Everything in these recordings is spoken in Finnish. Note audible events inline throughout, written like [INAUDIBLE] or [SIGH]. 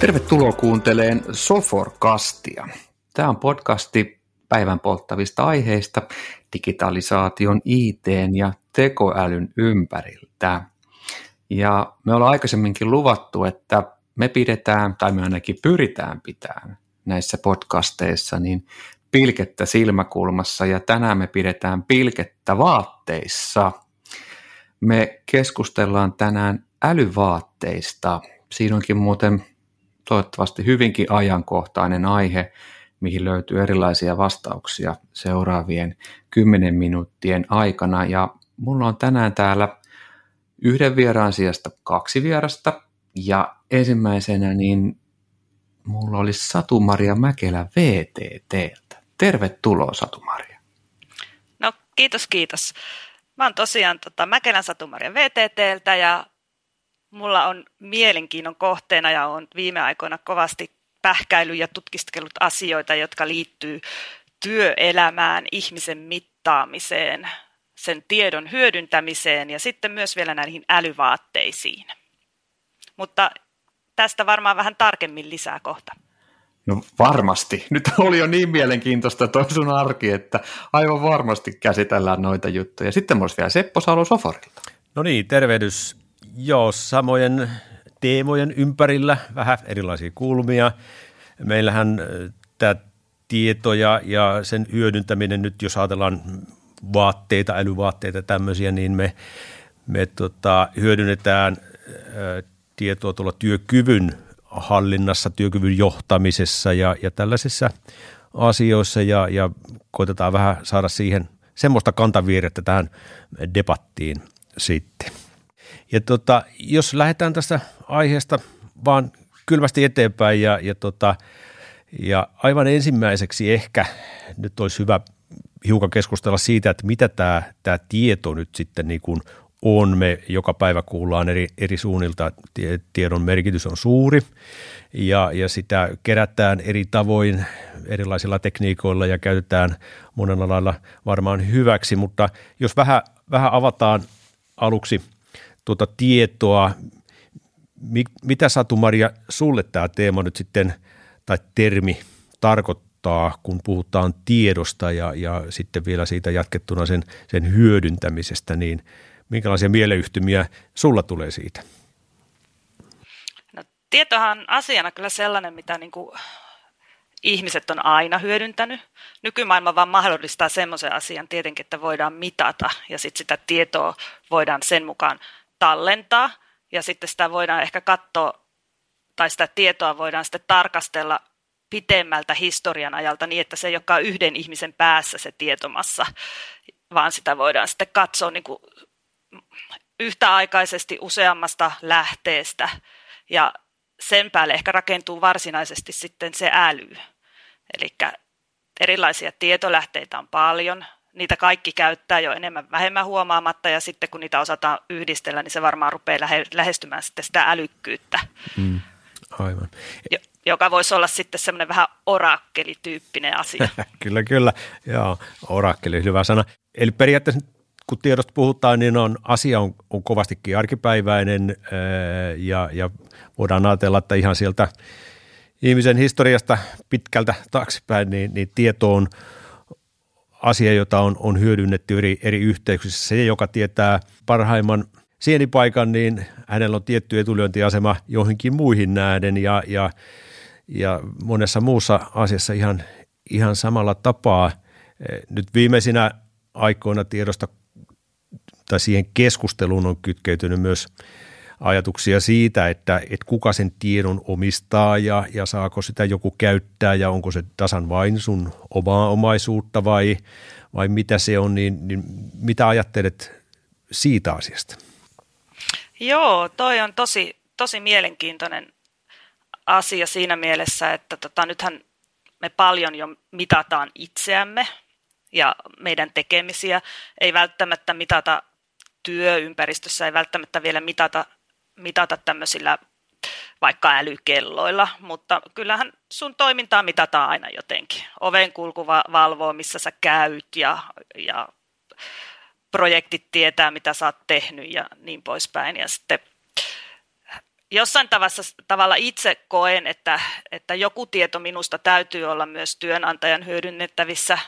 Tervetuloa kuunteleen Soforkastia. Tämä on podcasti päivän polttavista aiheista digitalisaation, IT ja tekoälyn ympäriltä. Ja me ollaan aikaisemminkin luvattu, että me pidetään, tai me ainakin pyritään pitämään näissä podcasteissa, niin pilkettä silmäkulmassa ja tänään me pidetään pilkettä vaatteissa. Me keskustellaan tänään älyvaatteista. Siinä onkin muuten toivottavasti hyvinkin ajankohtainen aihe, mihin löytyy erilaisia vastauksia seuraavien kymmenen minuuttien aikana. Ja mulla on tänään täällä yhden vieraan sijasta kaksi vierasta. Ja ensimmäisenä niin mulla olisi Satu-Maria Mäkelä VTTltä. Tervetuloa Satu-Maria. No kiitos, kiitos. Mä oon tosiaan tota, Mäkelän Satu-Maria VTTltä ja mulla on mielenkiinnon kohteena ja on viime aikoina kovasti pähkäily ja tutkiskellut asioita, jotka liittyy työelämään, ihmisen mittaamiseen, sen tiedon hyödyntämiseen ja sitten myös vielä näihin älyvaatteisiin. Mutta tästä varmaan vähän tarkemmin lisää kohta. No varmasti. Nyt oli jo niin mielenkiintoista toi sun arki, että aivan varmasti käsitellään noita juttuja. Sitten olisi vielä Seppo Salo Soforilta. No niin, tervehdys. Joo, samojen teemojen ympärillä vähän erilaisia kulmia. Meillähän tämä tieto ja, ja sen hyödyntäminen nyt, jos ajatellaan vaatteita, älyvaatteita tämmöisiä, niin me, me tota, hyödynnetään ä, tietoa tuolla työkyvyn hallinnassa, työkyvyn johtamisessa ja, ja tällaisissa asioissa ja, ja koitetaan vähän saada siihen semmoista kantaviirettä tähän debattiin sitten. Ja tota, jos lähdetään tästä aiheesta vaan kylmästi eteenpäin ja, ja, tota, ja aivan ensimmäiseksi ehkä nyt olisi hyvä hiukan keskustella siitä, että mitä tämä, tämä tieto nyt sitten niin kuin on. Me joka päivä kuullaan eri, eri suunnilta, tiedon merkitys on suuri ja, ja sitä kerätään eri tavoin erilaisilla tekniikoilla ja käytetään monella lailla varmaan hyväksi, mutta jos vähän, vähän avataan aluksi tuota tietoa, mitä Satu Maria sulle tämä teema nyt sitten tai termi tarkoittaa, kun puhutaan tiedosta ja, ja sitten vielä siitä jatkettuna sen, sen hyödyntämisestä, niin – Minkälaisia mieleyhtymiä sulla tulee siitä? No, tietohan on asiana kyllä sellainen, mitä niin kuin ihmiset on aina hyödyntänyt. Nykymaailma vaan mahdollistaa semmoisen asian tietenkin, että voidaan mitata ja sitten sitä tietoa voidaan sen mukaan tallentaa ja sitten sitä voidaan ehkä katsoa tai sitä tietoa voidaan sitten tarkastella pitemmältä historian ajalta niin, että se ei olekaan yhden ihmisen päässä se tietomassa, vaan sitä voidaan sitten katsoa niin kuin yhtäaikaisesti useammasta lähteestä ja sen päälle ehkä rakentuu varsinaisesti sitten se äly. Eli erilaisia tietolähteitä on paljon, niitä kaikki käyttää jo enemmän vähemmän huomaamatta ja sitten kun niitä osataan yhdistellä, niin se varmaan rupeaa lähestymään sitten sitä älykkyyttä. Mm, aivan. joka voisi olla sitten semmoinen vähän orakkelityyppinen asia. [LAUGHS] kyllä, kyllä. Joo, orakkeli, hyvä sana. Eli periaatteessa kun tiedosta puhutaan, niin on, asia on, on kovastikin arkipäiväinen ja, ja voidaan ajatella, että ihan sieltä ihmisen historiasta pitkältä taaksepäin, niin, niin tieto on asia, jota on, on hyödynnetty eri, eri yhteyksissä. Se, joka tietää parhaimman sienipaikan, niin hänellä on tietty etulyöntiasema johonkin muihin nähden ja, ja, ja monessa muussa asiassa ihan, ihan samalla tapaa. Nyt viimeisinä aikoina tiedosta tai siihen keskusteluun on kytkeytynyt myös ajatuksia siitä, että, että kuka sen tiedon omistaa ja, ja saako sitä joku käyttää ja onko se tasan vain sun omaa omaisuutta vai, vai mitä se on, niin, niin mitä ajattelet siitä asiasta? Joo, toi on tosi, tosi mielenkiintoinen asia siinä mielessä, että tota, nythän me paljon jo mitataan itseämme ja meidän tekemisiä. Ei välttämättä mitata työympäristössä ei välttämättä vielä mitata, mitata tämmöisillä vaikka älykelloilla, mutta kyllähän sun toimintaa mitataan aina jotenkin. Oven kulku valvoo, missä sä käyt ja, ja projektit tietää, mitä sä oot tehnyt ja niin poispäin. Ja sitten jossain tavassa, tavalla itse koen, että, että joku tieto minusta täytyy olla myös työnantajan hyödynnettävissä,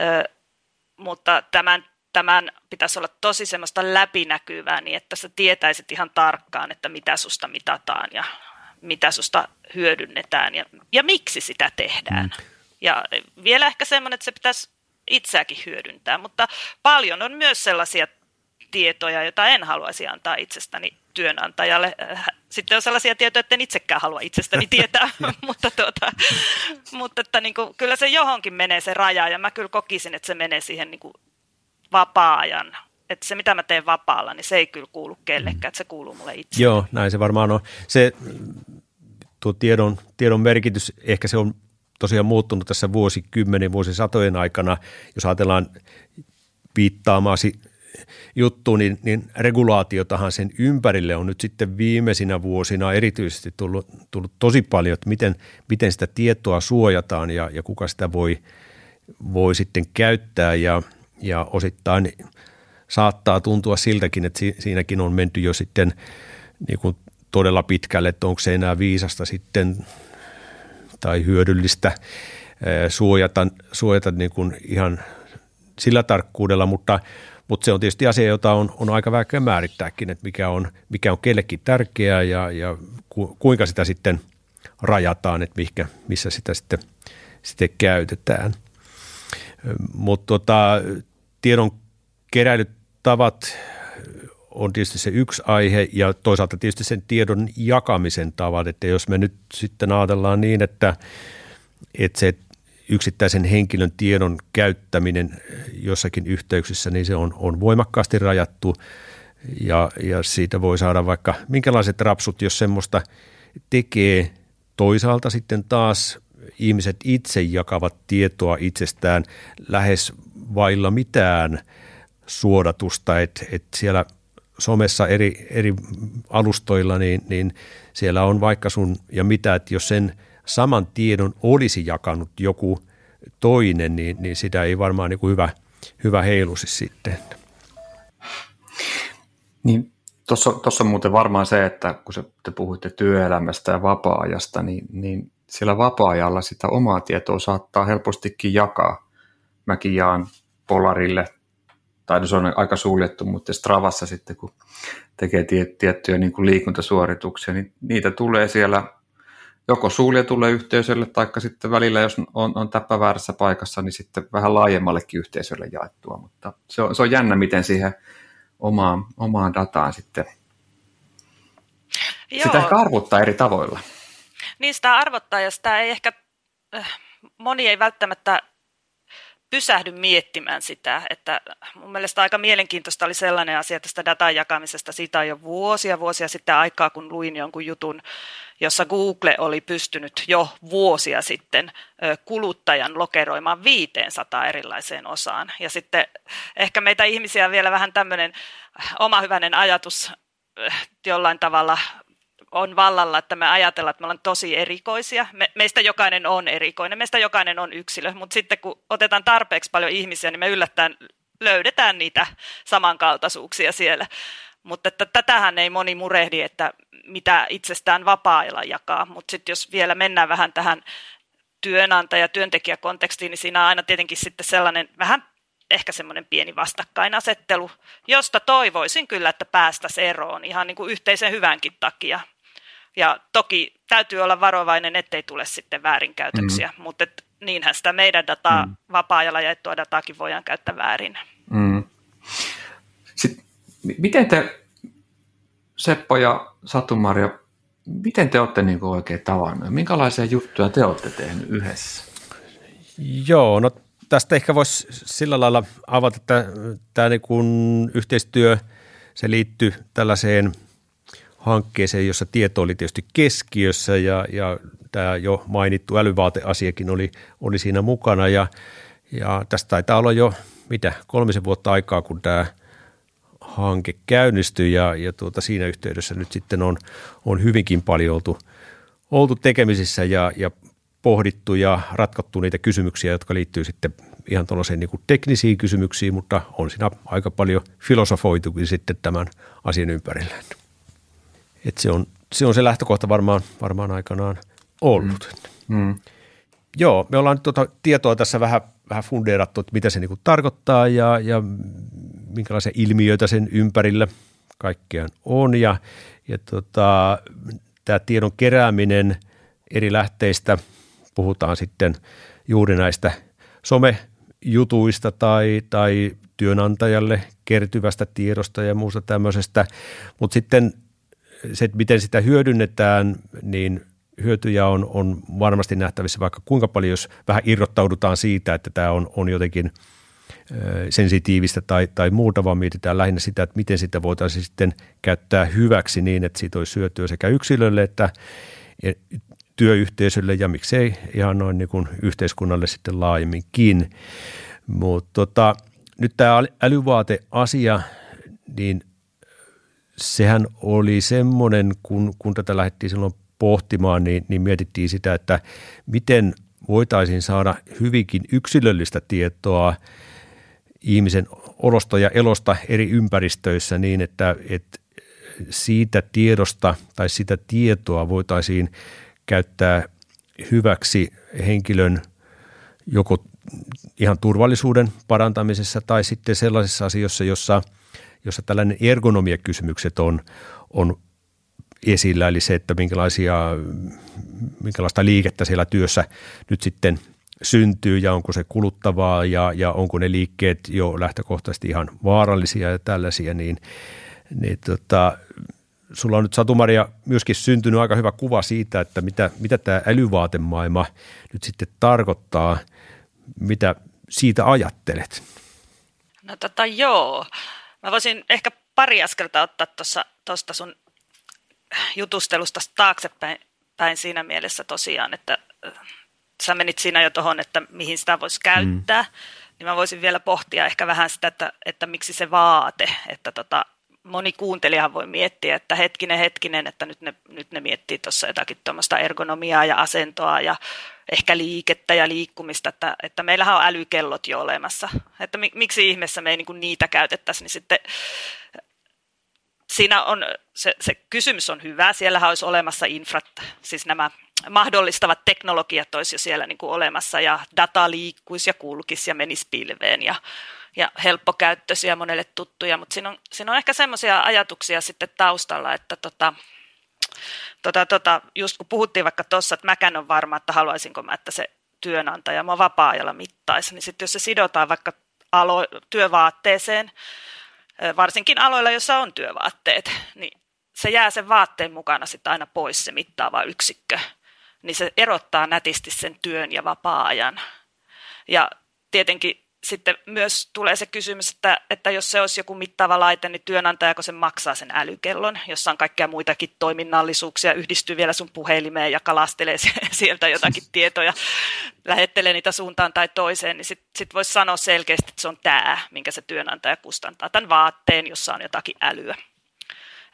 ö, mutta tämän, tämän pitäisi olla tosi semmoista läpinäkyvää, niin että sä tietäisit ihan tarkkaan, että mitä susta mitataan ja mitä susta hyödynnetään ja, ja miksi sitä tehdään. Mm. Ja vielä ehkä semmoinen, että se pitäisi itseäkin hyödyntää, mutta paljon on myös sellaisia tietoja, joita en haluaisi antaa itsestäni työnantajalle. Sitten on sellaisia tietoja, että en itsekään halua itsestäni [LAUGHS] tietää, [LAUGHS] mutta, tuota, mutta että niin kuin, kyllä se johonkin menee se raja, ja mä kyllä kokisin, että se menee siihen niin kuin vapaa-ajan että se mitä mä teen vapaalla, niin se ei kyllä kuulu kellekään, että se kuuluu mulle itse. Joo, näin se varmaan on. Se tuo tiedon, tiedon merkitys, ehkä se on tosiaan muuttunut tässä vuosikymmenen, vuosisatojen aikana. Jos ajatellaan viittaamasi juttu, niin, niin regulaatiotahan sen ympärille on nyt sitten viimeisinä vuosina erityisesti tullut, tullut tosi paljon, että miten, miten sitä tietoa suojataan ja, ja kuka sitä voi, voi sitten käyttää ja, ja osittain saattaa tuntua siltäkin, että siinäkin on menty jo sitten niin kuin todella pitkälle, että onko se enää viisasta sitten tai hyödyllistä suojata, suojata niin kuin ihan sillä tarkkuudella, mutta, mutta se on tietysti asia, jota on, on aika vaikea määrittääkin, että mikä on, mikä on kellekin tärkeää ja, ja ku, kuinka sitä sitten rajataan, että mihinkä, missä sitä sitten, sitten käytetään. Mutta tota, tiedon keräilytavat on tietysti se yksi aihe ja toisaalta tietysti sen tiedon jakamisen tavat, että jos me nyt sitten ajatellaan niin, että, että se yksittäisen henkilön tiedon käyttäminen jossakin yhteyksissä, niin se on, on voimakkaasti rajattu ja, ja siitä voi saada vaikka minkälaiset rapsut, jos semmoista tekee. Toisaalta sitten taas ihmiset itse jakavat tietoa itsestään lähes vailla mitään suodatusta, että, että siellä somessa eri, eri alustoilla, niin, niin siellä on vaikka sun ja mitä, että jos sen saman tiedon olisi jakanut joku toinen, niin, niin sitä ei varmaan niin kuin hyvä, hyvä heilusi sitten. Niin, tuossa on muuten varmaan se, että kun se, te puhuitte työelämästä ja vapaa-ajasta, niin, niin siellä vapaa-ajalla sitä omaa tietoa saattaa helpostikin jakaa. Mäkin jaan Polarille tai no se on aika suljettu, mutta Stravassa sitten kun tekee tiettyjä niin kuin liikuntasuorituksia, niin niitä tulee siellä joko suljetulle yhteisölle, tai sitten välillä, jos on, on täppä väärässä paikassa, niin sitten vähän laajemmallekin yhteisölle jaettua. Mutta se on, se on jännä, miten siihen omaan, omaan dataan sitten Joo. sitä ehkä arvottaa eri tavoilla. Niin sitä arvottaa, ja sitä ei ehkä, äh, moni ei välttämättä pysähdy miettimään sitä, että mun mielestä aika mielenkiintoista oli sellainen asia tästä datan jakamisesta. Siitä on jo vuosia vuosia sitten aikaa, kun luin jonkun jutun, jossa Google oli pystynyt jo vuosia sitten kuluttajan lokeroimaan 500 erilaiseen osaan. Ja sitten ehkä meitä ihmisiä vielä vähän tämmöinen oma hyvänen ajatus jollain tavalla on vallalla, että me ajatellaan, että me ollaan tosi erikoisia. Me, meistä jokainen on erikoinen, meistä jokainen on yksilö, mutta sitten kun otetaan tarpeeksi paljon ihmisiä, niin me yllättäen löydetään niitä samankaltaisuuksia siellä. Mutta että tätähän ei moni murehdi, että mitä itsestään vapaa-ajalla jakaa. Mutta sitten jos vielä mennään vähän tähän työnantaja-työntekijäkontekstiin, niin siinä on aina tietenkin sitten sellainen vähän ehkä semmoinen pieni vastakkainasettelu, josta toivoisin kyllä, että päästäisiin eroon ihan niin kuin yhteisen hyvänkin takia. Ja toki täytyy olla varovainen, ettei tule sitten väärinkäytöksiä, mm. mutta et, niinhän sitä meidän dataa, mm. vapaa-ajalla jaettua dataakin voidaan käyttää väärin. Mm. Sitten, miten te, Seppo ja Satumaria, miten te olette niin oikein tavannut? Minkälaisia juttuja te olette tehnyt yhdessä? Joo, no tästä ehkä voisi sillä lailla avata, että tämä niin yhteistyö, se liittyy tällaiseen – hankkeeseen, jossa tieto oli tietysti keskiössä ja, ja tämä jo mainittu älyvaateasiakin oli, oli siinä mukana ja, ja tästä taitaa olla jo mitä kolmisen vuotta aikaa, kun tämä hanke käynnistyi ja, ja tuota, siinä yhteydessä nyt sitten on, on hyvinkin paljon oltu, oltu tekemisissä ja, ja pohdittu ja ratkottu niitä kysymyksiä, jotka liittyy sitten ihan tuollaisiin niin teknisiin kysymyksiin, mutta on siinä aika paljon filosofoitukin sitten tämän asian ympärillä. Että se on se on se lähtökohta varmaan, varmaan aikanaan ollut. Mm. Mm. Joo, me ollaan nyt tuota tietoa tässä vähän, vähän fundeerattu, että mitä se niin tarkoittaa ja, ja minkälaisia ilmiöitä sen ympärillä kaikkiaan on. Ja, ja tota, tämä tiedon kerääminen eri lähteistä, puhutaan sitten juuri näistä somejutuista tai, tai työnantajalle kertyvästä tiedosta ja muusta tämmöisestä, mutta sitten se, että miten sitä hyödynnetään, niin hyötyjä on, on varmasti nähtävissä vaikka kuinka paljon, jos vähän irrottaudutaan siitä, että tämä on, on jotenkin sensitiivistä tai, tai muuta, vaan mietitään lähinnä sitä, että miten sitä voitaisiin sitten käyttää hyväksi niin, että siitä olisi syötyä sekä yksilölle että työyhteisölle ja miksei ihan noin niin kuin yhteiskunnalle sitten laajemminkin. Mutta tota, nyt tämä älyvaateasia, niin sehän oli semmoinen, kun, kun tätä lähdettiin silloin pohtimaan, niin, niin mietittiin sitä, että miten voitaisiin saada hyvinkin yksilöllistä tietoa ihmisen olosta ja elosta eri ympäristöissä niin, että, että siitä tiedosta tai sitä tietoa voitaisiin käyttää hyväksi henkilön joko ihan turvallisuuden parantamisessa tai sitten sellaisissa asioissa, jossa, jossa tällainen ergonomiakysymykset on, on esillä, eli se, että minkälaisia, minkälaista liikettä siellä työssä nyt sitten syntyy ja onko se kuluttavaa ja, ja onko ne liikkeet jo lähtökohtaisesti ihan vaarallisia ja tällaisia, niin, niin tota, sulla on nyt Satumaria myöskin syntynyt aika hyvä kuva siitä, että mitä, mitä tämä älyvaatemaailma nyt sitten tarkoittaa, mitä siitä ajattelet? No tota joo, mä voisin ehkä pari askelta ottaa tuosta sun jutustelusta taaksepäin päin siinä mielessä tosiaan, että äh, sä menit siinä jo tuohon, että mihin sitä voisi käyttää, mm. niin mä voisin vielä pohtia ehkä vähän sitä, että, että miksi se vaate, että tota, moni kuuntelijahan voi miettiä, että hetkinen, hetkinen, että nyt ne, nyt ne miettii tuossa jotakin tuommoista ergonomiaa ja asentoa ja ehkä liikettä ja liikkumista, että, että meillähän on älykellot jo olemassa, että miksi ihmeessä me ei niin niitä käytettäisi, niin sitten siinä on, se, se kysymys on hyvä, siellähän olisi olemassa infrat, siis nämä mahdollistavat teknologiat olisi jo siellä niin kuin olemassa ja data liikkuisi ja kulkisi ja menisi pilveen ja, ja helppokäyttöisiä monelle tuttuja, mutta siinä on, siinä on ehkä semmoisia ajatuksia sitten taustalla, että tota, tota, tota, just kun puhuttiin vaikka tuossa, että mäkään on varma, että haluaisinko mä, että se työnantaja mua vapaa-ajalla mittaisi, niin sitten jos se sidotaan vaikka alo- työvaatteeseen, varsinkin aloilla, joissa on työvaatteet, niin se jää sen vaatteen mukana sitten aina pois se mittaava yksikkö. Niin se erottaa nätisti sen työn ja vapaa-ajan. Ja tietenkin sitten myös tulee se kysymys, että, että jos se olisi joku mittaava laite, niin työnantajako sen maksaa sen älykellon, jossa on kaikkea muitakin toiminnallisuuksia, yhdistyy vielä sun puhelimeen ja kalastelee [LAUGHS] sieltä jotakin tietoja, lähettelee niitä suuntaan tai toiseen, niin sitten sit voisi sanoa selkeästi, että se on tämä, minkä se työnantaja kustantaa, tämän vaatteen, jossa on jotakin älyä.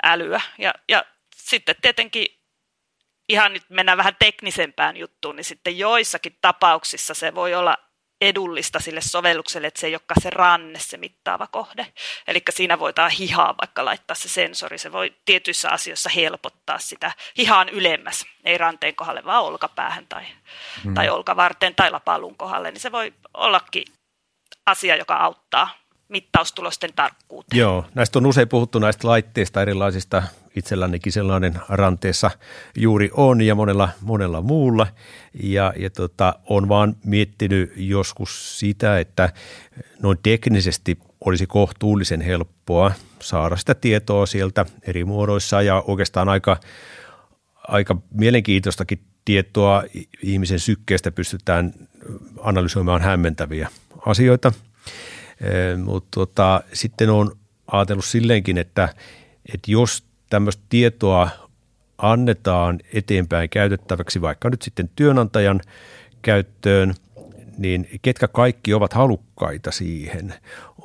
älyä. Ja, ja sitten tietenkin ihan nyt mennään vähän teknisempään juttuun, niin sitten joissakin tapauksissa se voi olla edullista sille sovellukselle, että se ei olekaan se ranne, se mittaava kohde. Eli siinä voidaan hihaa vaikka laittaa se sensori. Se voi tietyissä asioissa helpottaa sitä hihaan ylemmäs, ei ranteen kohdalle, vaan olkapäähän tai, hmm. tai olkavarteen tai lapalun kohdalle. Niin se voi ollakin asia, joka auttaa mittaustulosten tarkkuuteen. Joo, näistä on usein puhuttu näistä laitteista erilaisista. Itsellänikin sellainen ranteessa juuri on ja monella, monella muulla. Ja, ja tota, on vaan miettinyt joskus sitä, että noin teknisesti olisi kohtuullisen helppoa saada sitä tietoa sieltä eri muodoissa ja oikeastaan aika, aika mielenkiintoistakin tietoa ihmisen sykkeestä pystytään analysoimaan hämmentäviä asioita – mutta tota, sitten on ajatellut silleenkin, että, että jos tämmöistä tietoa annetaan eteenpäin käytettäväksi vaikka nyt sitten työnantajan käyttöön, niin ketkä kaikki ovat halukkaita siihen?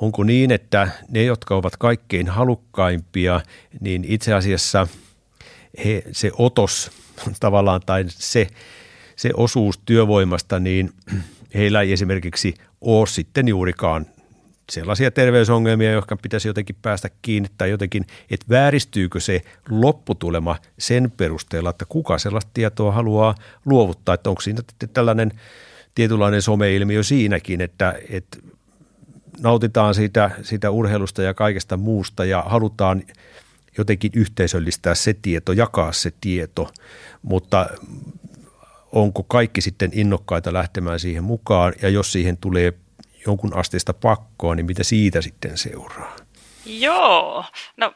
Onko niin, että ne, jotka ovat kaikkein halukkaimpia, niin itse asiassa he, se otos [LAUGHS] tavallaan tai se, se osuus työvoimasta, niin [CLEARS THROAT] heillä ei esimerkiksi ole sitten juurikaan sellaisia terveysongelmia, jotka pitäisi jotenkin päästä kiinni tai jotenkin, että vääristyykö se lopputulema sen perusteella, että kuka sellaista tietoa haluaa luovuttaa, että onko siinä tällainen tietynlainen someilmiö siinäkin, että, että nautitaan siitä, siitä urheilusta ja kaikesta muusta ja halutaan jotenkin yhteisöllistää se tieto, jakaa se tieto, mutta onko kaikki sitten innokkaita lähtemään siihen mukaan? Ja jos siihen tulee jonkun asteista pakkoa, niin mitä siitä sitten seuraa? Joo, no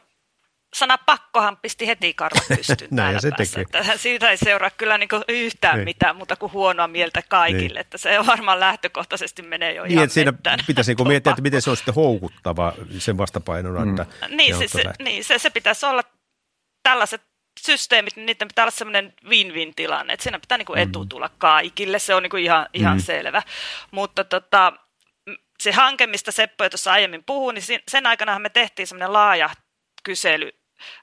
sana pakkohan pisti heti karvat pystyyn [LAUGHS] Näin se päässä. Että [LAUGHS] siitä ei seuraa kyllä niin yhtään niin. mitään muuta kuin huonoa mieltä kaikille. Niin. Että se varmaan lähtökohtaisesti menee jo niin, ihan siinä pitäisi niin [LAUGHS] miettiä, että miten se on sitten houkuttava sen vastapainona. Mm. Että niin, se, se, niin se, se pitäisi olla tällaiset systeemit, niin niiden pitää olla semmoinen win-win tilanne, että siinä pitää niin kuin etu mm. tulla kaikille, se on niin kuin ihan, ihan mm. selvä. Mutta tota, se hanke, mistä Seppo jo tuossa aiemmin puhui, niin sen aikana me tehtiin semmoinen laaja kysely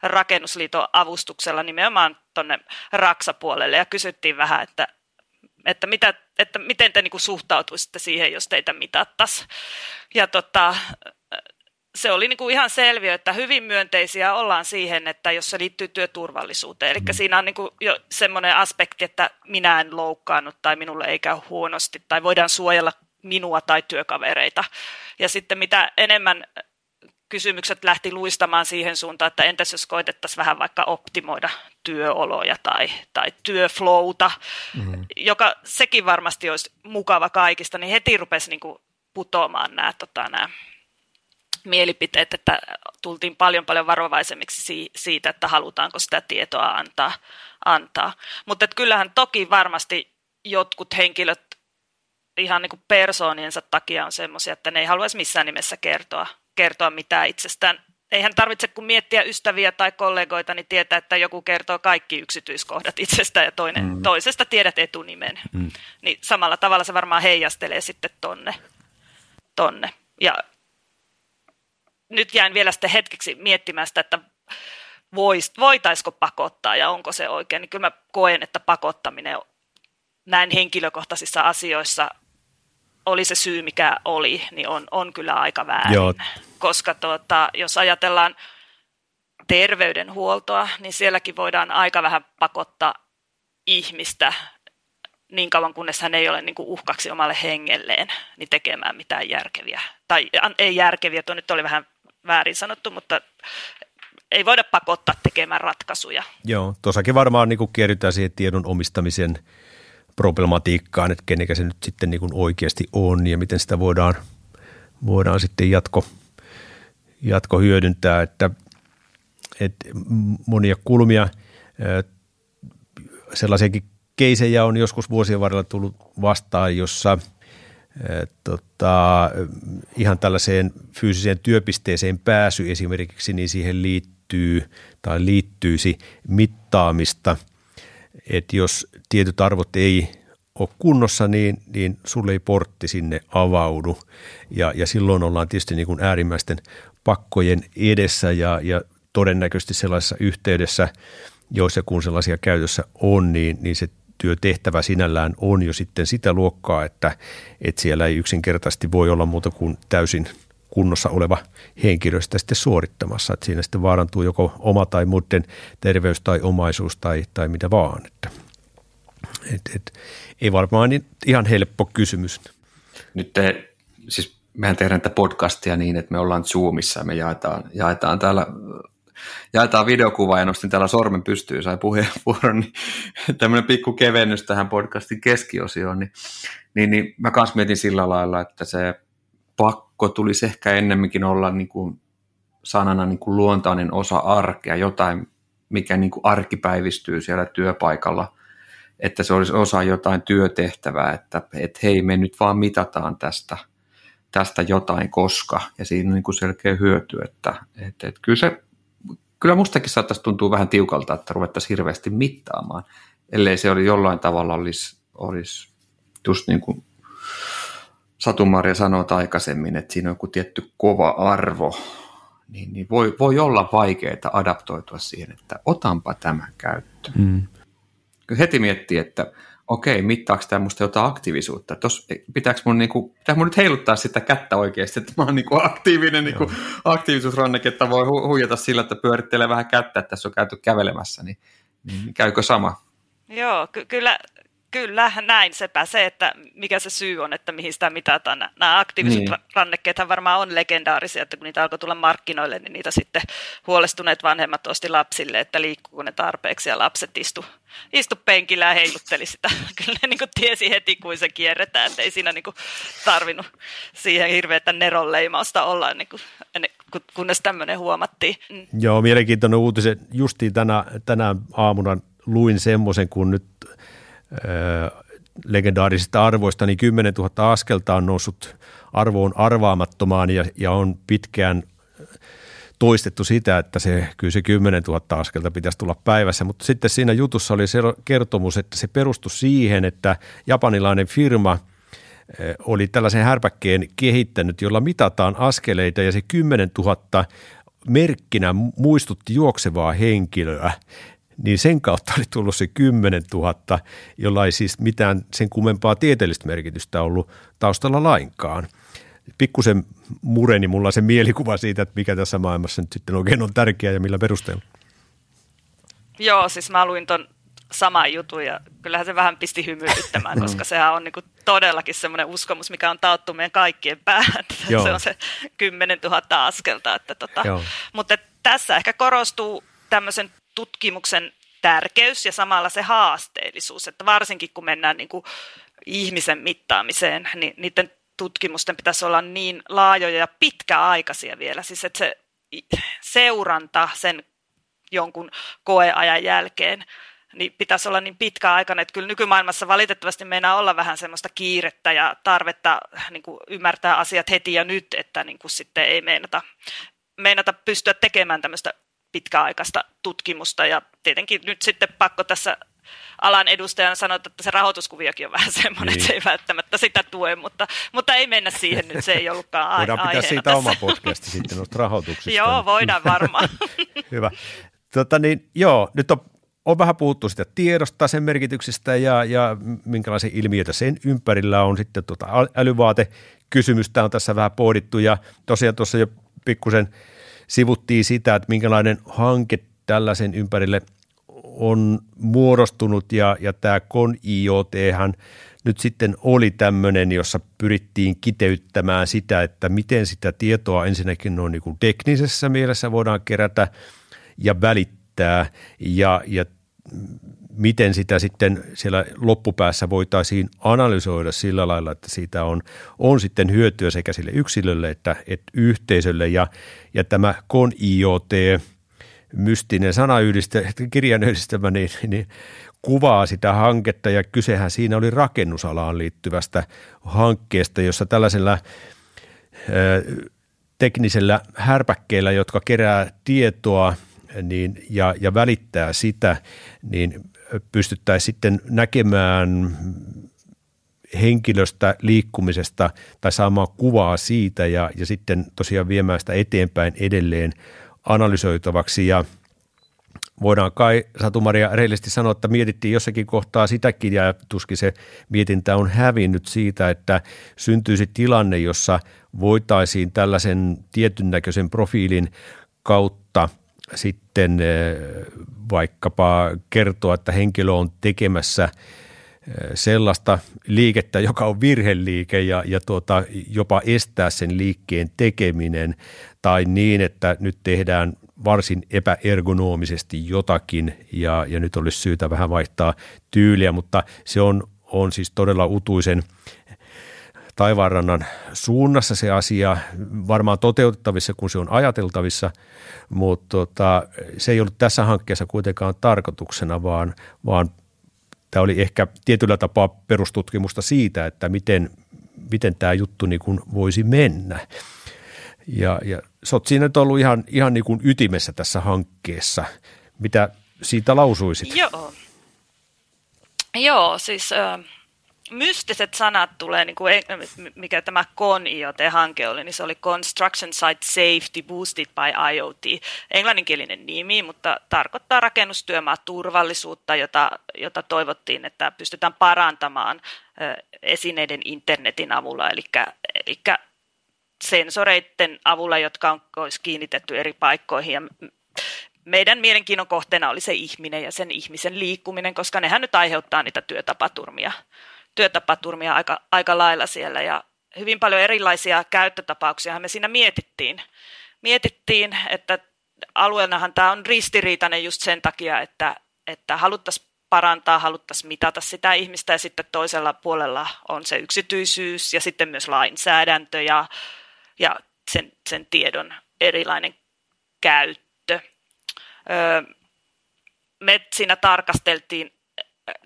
rakennusliiton avustuksella nimenomaan tuonne Raksapuolelle ja kysyttiin vähän, että, että, mitä, että miten te niin kuin suhtautuisitte siihen, jos teitä mitattaisiin. Ja tota, se oli niin kuin ihan selviö, että hyvin myönteisiä ollaan siihen, että jos se liittyy työturvallisuuteen. Eli mm. siinä on niin kuin jo semmoinen aspekti, että minä en loukkaannut tai minulle ei käy huonosti tai voidaan suojella minua tai työkavereita. Ja sitten mitä enemmän kysymykset lähti luistamaan siihen suuntaan, että entäs jos koitettaisiin vähän vaikka optimoida työoloja tai, tai työflowta, mm-hmm. joka sekin varmasti olisi mukava kaikista, niin heti rupesi niin kuin putoamaan nämä, tota, nämä mielipiteet, että tultiin paljon paljon varovaisemmiksi siitä, että halutaanko sitä tietoa antaa. antaa. Mutta kyllähän toki varmasti jotkut henkilöt ihan niin kuin persooniensa takia on semmoisia, että ne ei haluaisi missään nimessä kertoa, kertoa mitään itsestään. Eihän tarvitse kun miettiä ystäviä tai kollegoita, niin tietää, että joku kertoo kaikki yksityiskohdat itsestä ja toinen, mm. toisesta tiedät etunimen. Mm. Niin samalla tavalla se varmaan heijastelee sitten tonne. tonne. Ja nyt jäin vielä sitten hetkeksi miettimään sitä, että vois, voitaisiko pakottaa ja onko se oikein. Niin kyllä mä koen, että pakottaminen näin henkilökohtaisissa asioissa oli se syy, mikä oli, niin on, on kyllä aika väärin. Joo. Koska tuota, jos ajatellaan terveydenhuoltoa, niin sielläkin voidaan aika vähän pakottaa ihmistä niin kauan, kunnes hän ei ole niin kuin uhkaksi omalle hengelleen, niin tekemään mitään järkeviä. Tai ei järkeviä, tuo nyt oli vähän väärin sanottu, mutta ei voida pakottaa tekemään ratkaisuja. Joo, tuossakin varmaan niin kierrytään siihen tiedon omistamisen problematiikkaan, että kenenkä se nyt sitten niin kuin oikeasti on ja miten sitä voidaan, voidaan sitten jatko, jatko hyödyntää, että, että monia kulmia, sellaisiakin keisejä on joskus vuosien varrella tullut vastaan, jossa tota, ihan tällaiseen fyysiseen työpisteeseen pääsy esimerkiksi, niin siihen liittyy tai liittyisi mittaamista – että jos tietyt arvot ei ole kunnossa, niin, niin sulle ei portti sinne avaudu. Ja, ja silloin ollaan tietysti niin kuin äärimmäisten pakkojen edessä ja, ja todennäköisesti sellaisessa yhteydessä, joissa kun sellaisia käytössä on, niin, niin se työtehtävä sinällään on jo sitten sitä luokkaa, että, että siellä ei yksinkertaisesti voi olla muuta kuin täysin kunnossa oleva henkilö sitä sitten suorittamassa. Että siinä sitten vaarantuu joko oma tai muiden terveys tai omaisuus tai, tai mitä vaan. Että, et, et, ei varmaan niin ihan helppo kysymys. Nyt te, siis mehän tehdään tätä podcastia niin, että me ollaan Zoomissa ja me jaetaan, jaetaan täällä jaetaan videokuva ja nostin täällä sormen pystyyn, sai puheenvuoron, [LAUGHS] niin tämmöinen pikku kevennys tähän podcastin keskiosioon, niin, niin, niin mä kanssa mietin sillä lailla, että se pakko tulisi ehkä ennemminkin olla niin kuin sanana niin kuin luontainen osa arkea, jotain, mikä niin kuin arkipäivistyy siellä työpaikalla, että se olisi osa jotain työtehtävää, että, että hei, me nyt vaan mitataan tästä, tästä jotain koska, ja siinä on niin kuin selkeä hyöty, että, että, että kyllä se kyllä mustakin saattaisi tuntua vähän tiukalta, että ruvettaisiin hirveästi mittaamaan, ellei se oli jollain tavalla olisi, olisi just niin kuin Satumaria sanoi aikaisemmin, että siinä on joku tietty kova arvo, niin, niin voi, voi olla vaikeaa adaptoitua siihen, että otanpa tämän käyttöön. Mm. Heti miettii, että okei, mittaako tämä musta jotain aktiivisuutta? Tos, pitääkö mun, niinku, pitääkö mun nyt heiluttaa sitä kättä oikeasti, että mä oon niinku aktiivinen niinku, aktiivisuusranneke, että voi hu- huijata sillä, että pyörittelee vähän kättä, että tässä on käyty kävelemässä, niin, niin käykö sama? Joo, ky- kyllä Kyllä, näin sepä se, että mikä se syy on, että mihin sitä mitataan. Nämä aktiiviset niin. rannekkeethan varmaan on legendaarisia, että kun niitä alkoi tulla markkinoille, niin niitä sitten huolestuneet vanhemmat osti lapsille, että liikkuuko ne tarpeeksi ja lapset istu, istu penkillä ja heilutteli sitä. [LAUGHS] Kyllä ne niin kuin tiesi heti, kuin se kierretään, että ei siinä niin kuin tarvinnut siihen hirveätä neronleimausta olla, niin kuin, kunnes tämmöinen huomattiin. Mm. Joo, mielenkiintoinen uutisen. Justiin tänä, tänä aamuna luin semmoisen, kun nyt legendaarisista arvoista, niin 10 000 askelta on noussut arvoon arvaamattomaan ja, ja on pitkään toistettu sitä, että se, kyllä se 10 000 askelta pitäisi tulla päivässä, mutta sitten siinä jutussa oli se kertomus, että se perustui siihen, että japanilainen firma oli tällaisen härpäkkeen kehittänyt, jolla mitataan askeleita ja se 10 000 merkkinä muistutti juoksevaa henkilöä niin sen kautta oli tullut se 10 000, jolla ei siis mitään sen kummempaa tieteellistä merkitystä ollut taustalla lainkaan. Pikkusen mureni mulla se mielikuva siitä, että mikä tässä maailmassa nyt sitten oikein on tärkeää ja millä perusteella. Joo, siis mä luin ton saman jutun ja kyllähän se vähän pisti hymyilyttämään, [LAUGHS] koska sehän on niin todellakin semmoinen uskomus, mikä on tauttu meidän kaikkien päähän. [LAUGHS] Se on se 10 000 askelta. Että tota, mutta tässä ehkä korostuu tämmöisen tutkimuksen tärkeys ja samalla se haasteellisuus, että varsinkin kun mennään niin kuin ihmisen mittaamiseen, niin niiden tutkimusten pitäisi olla niin laajoja ja pitkäaikaisia vielä, siis että se seuranta sen jonkun koeajan jälkeen niin pitäisi olla niin pitkäaikainen, että kyllä nykymaailmassa valitettavasti meinaa olla vähän semmoista kiirettä ja tarvetta niin kuin ymmärtää asiat heti ja nyt, että niin kuin sitten ei meinata, meinata pystyä tekemään tämmöistä pitkäaikaista tutkimusta ja tietenkin nyt sitten pakko tässä alan edustajan sanoa, että se rahoituskuviokin on vähän [LAUGHS] semmoinen, niin. että se ei välttämättä sitä tue, mutta, mutta ei mennä siihen nyt, se ei ollutkaan a- Voidaan pitää siitä tässä. oma podcasti sitten noista rahoituksista. joo, voidaan varmaan. [LAUGHS] Hyvä. Tota niin, joo, nyt on, on vähän puhuttu sitä tiedosta, sen merkityksestä ja, ja minkälaisia ilmiöitä sen ympärillä on sitten tuota älyvaate kysymystä on tässä vähän pohdittu ja tosiaan tuossa jo pikkusen – sivuttiin sitä, että minkälainen hanke tällaisen ympärille on muodostunut ja, ja tämä ConIoT nyt sitten oli tämmöinen, jossa pyrittiin kiteyttämään sitä, että miten sitä tietoa ensinnäkin on niin teknisessä mielessä voidaan kerätä ja välittää. Ja, ja miten sitä sitten siellä loppupäässä voitaisiin analysoida sillä lailla, että siitä on, on sitten hyötyä sekä sille yksilölle että, että yhteisölle. Ja, ja tämä ConIoT, mystinen sanayhdistelmä, kirjan yhdistelmä, niin, niin kuvaa sitä hanketta ja kysehän siinä oli rakennusalaan liittyvästä hankkeesta, jossa tällaisella teknisellä härpäkkeellä, jotka kerää tietoa niin, ja, ja välittää sitä, niin pystyttäisiin sitten näkemään henkilöstä liikkumisesta tai saamaan kuvaa siitä ja, ja sitten tosiaan viemään sitä eteenpäin edelleen analysoitavaksi. Ja voidaan kai Satu-Maria sanoa, että mietittiin jossakin kohtaa sitäkin ja tuskin se mietintä on hävinnyt siitä, että syntyisi tilanne, jossa voitaisiin tällaisen tietyn näköisen profiilin kautta – sitten eh, vaikkapa kertoa, että henkilö on tekemässä eh, sellaista liikettä, joka on virheliike ja, ja tuota, jopa estää sen liikkeen tekeminen tai niin, että nyt tehdään varsin epäergonomisesti jotakin ja, ja nyt olisi syytä vähän vaihtaa tyyliä, mutta se on, on siis todella utuisen taivaanrannan suunnassa se asia, varmaan toteutettavissa, kun se on ajateltavissa, mutta tota, se ei ollut tässä hankkeessa kuitenkaan tarkoituksena, vaan, vaan tämä oli ehkä tietyllä tapaa perustutkimusta siitä, että miten, miten tämä juttu niin kuin voisi mennä. Ja, ja sä oot siinä ollut ihan, ihan niin kuin ytimessä tässä hankkeessa. Mitä siitä lausuisit? Joo, Joo siis... Äh mystiset sanat tulee, niin kuin, mikä tämä CON-IoT-hanke oli, niin se oli Construction Site Safety Boosted by IoT. Englanninkielinen nimi, mutta tarkoittaa rakennustyömaa turvallisuutta, jota, jota toivottiin, että pystytään parantamaan esineiden internetin avulla, eli, eli sensoreiden avulla, jotka on, olisi kiinnitetty eri paikkoihin. Ja meidän mielenkiinnon kohteena oli se ihminen ja sen ihmisen liikkuminen, koska nehän nyt aiheuttaa niitä työtapaturmia työtapaturmia aika, aika lailla siellä ja hyvin paljon erilaisia käyttötapauksia me siinä mietittiin. Mietittiin, että alueenahan tämä on ristiriitainen just sen takia, että, että haluttaisiin parantaa, haluttaisiin mitata sitä ihmistä ja sitten toisella puolella on se yksityisyys ja sitten myös lainsäädäntö ja, ja sen, sen tiedon erilainen käyttö. Öö, me siinä tarkasteltiin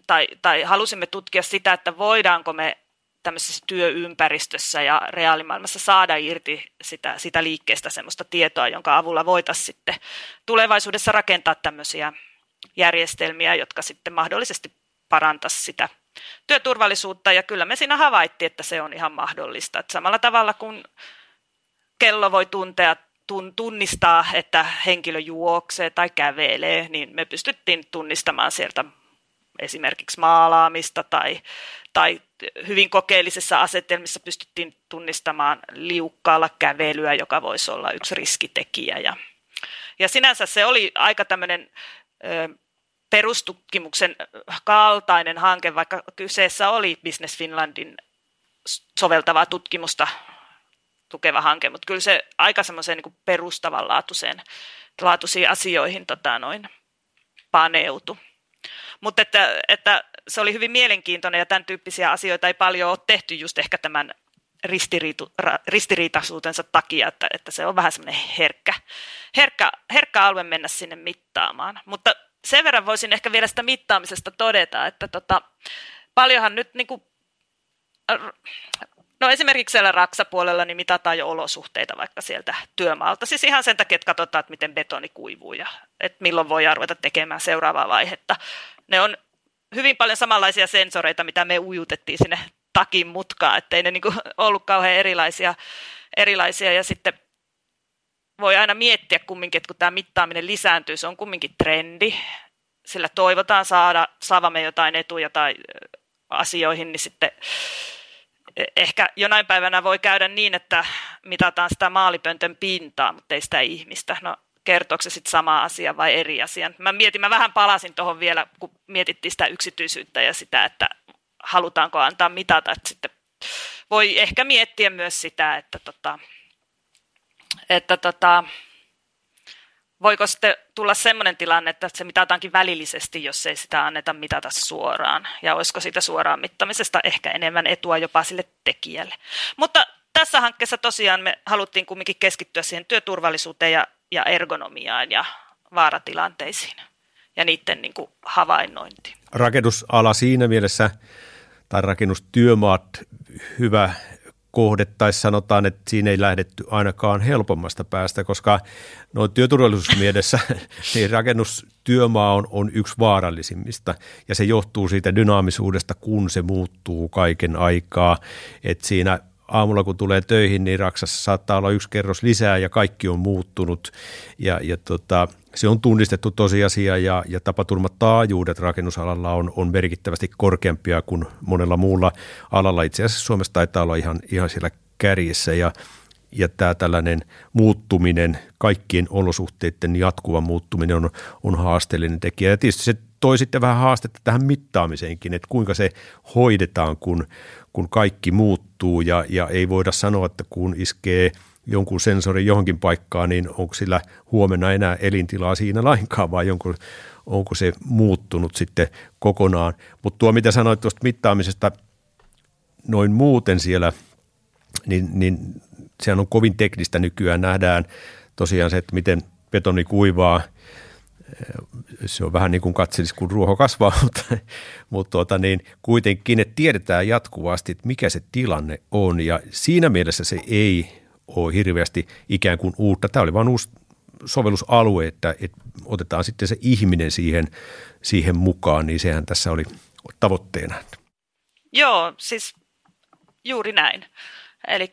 tai, tai halusimme tutkia sitä, että voidaanko me tämmöisessä työympäristössä ja reaalimaailmassa saada irti sitä, sitä liikkeestä semmoista tietoa, jonka avulla voitaisiin sitten tulevaisuudessa rakentaa tämmöisiä järjestelmiä, jotka sitten mahdollisesti parantaisi sitä työturvallisuutta. Ja kyllä me siinä havaittiin, että se on ihan mahdollista. Että samalla tavalla kuin kello voi tuntea, tunnistaa, että henkilö juoksee tai kävelee, niin me pystyttiin tunnistamaan sieltä esimerkiksi maalaamista tai, tai hyvin kokeellisessa asetelmissa pystyttiin tunnistamaan liukkaalla kävelyä, joka voisi olla yksi riskitekijä. Ja, ja sinänsä se oli aika tämmöinen perustutkimuksen kaltainen hanke, vaikka kyseessä oli Business Finlandin soveltavaa tutkimusta tukeva hanke, mutta kyllä se aika semmoiseen niin perustavanlaatuiseen laatuisiin asioihin tota, noin, paneutu. Mutta että, että se oli hyvin mielenkiintoinen ja tämän tyyppisiä asioita ei paljon ole tehty just ehkä tämän ristiriitu, ristiriitaisuutensa takia, että, että se on vähän semmoinen herkkä, herkkä, herkkä alue mennä sinne mittaamaan. Mutta sen verran voisin ehkä vielä sitä mittaamisesta todeta, että tota, paljonhan nyt niin kuin, No esimerkiksi siellä raksapuolella niin mitataan jo olosuhteita vaikka sieltä työmaalta. Siis ihan sen takia, että katsotaan, että miten betoni kuivuu ja että milloin voi ruveta tekemään seuraavaa vaihetta ne on hyvin paljon samanlaisia sensoreita, mitä me ujutettiin sinne takin mutkaan, ettei ne niinku ollut kauhean erilaisia, erilaisia. Ja sitten voi aina miettiä kumminkin, että kun tämä mittaaminen lisääntyy, se on kumminkin trendi, sillä toivotaan saada, saavamme jotain etuja tai asioihin, niin sitten e, ehkä jonain päivänä voi käydä niin, että mitataan sitä maalipöntön pintaa, mutta ei sitä ihmistä. No kertooko se sitten sama asia vai eri asia. Mä mietin, mä vähän palasin tuohon vielä, kun mietittiin sitä yksityisyyttä ja sitä, että halutaanko antaa mitata, että sitten voi ehkä miettiä myös sitä, että, tota, että tota, voiko sitten tulla sellainen tilanne, että se mitataankin välillisesti, jos ei sitä anneta mitata suoraan. Ja olisiko siitä suoraan mittamisesta ehkä enemmän etua jopa sille tekijälle. Mutta tässä hankkeessa tosiaan me haluttiin kumminkin keskittyä siihen työturvallisuuteen ja ja ergonomiaan ja vaaratilanteisiin ja niiden niin kuin havainnointiin. Rakennusala siinä mielessä, tai rakennustyömaat, hyvä kohde, tai sanotaan, että siinä ei lähdetty ainakaan helpommasta päästä, koska noin työturvallisuusmielessä [LAUGHS] niin rakennustyömaa on, on yksi vaarallisimmista, ja se johtuu siitä dynaamisuudesta, kun se muuttuu kaiken aikaa, että siinä aamulla kun tulee töihin, niin Raksassa saattaa olla yksi kerros lisää ja kaikki on muuttunut. Ja, ja tota, se on tunnistettu tosiasia ja, ja tapaturmataajuudet rakennusalalla on, on merkittävästi korkeampia kuin monella muulla alalla. Itse asiassa Suomessa taitaa olla ihan, ihan siellä kärjessä ja, ja tämä tällainen muuttuminen, kaikkien olosuhteiden jatkuva muuttuminen on, on haasteellinen tekijä. Ja tietysti se toi sitten vähän haastetta tähän mittaamiseenkin, että kuinka se hoidetaan, kun, kun kaikki muuttuu ja, ja ei voida sanoa, että kun iskee jonkun sensorin johonkin paikkaan, niin onko sillä huomenna enää elintilaa siinä lainkaan vai onko, onko se muuttunut sitten kokonaan. Mutta tuo mitä sanoit tuosta mittaamisesta noin muuten siellä, niin, niin sehän on kovin teknistä nykyään. Nähdään tosiaan se, että miten betoni kuivaa – se on vähän niin kuin katselisi, kun ruoho kasvaa, [LAUGHS] mutta, mutta tuota niin, kuitenkin, että tiedetään jatkuvasti, että mikä se tilanne on ja siinä mielessä se ei ole hirveästi ikään kuin uutta. Tämä oli vain uusi sovellusalue, että, että otetaan sitten se ihminen siihen, siihen mukaan, niin sehän tässä oli tavoitteena. Joo, siis juuri näin. Eli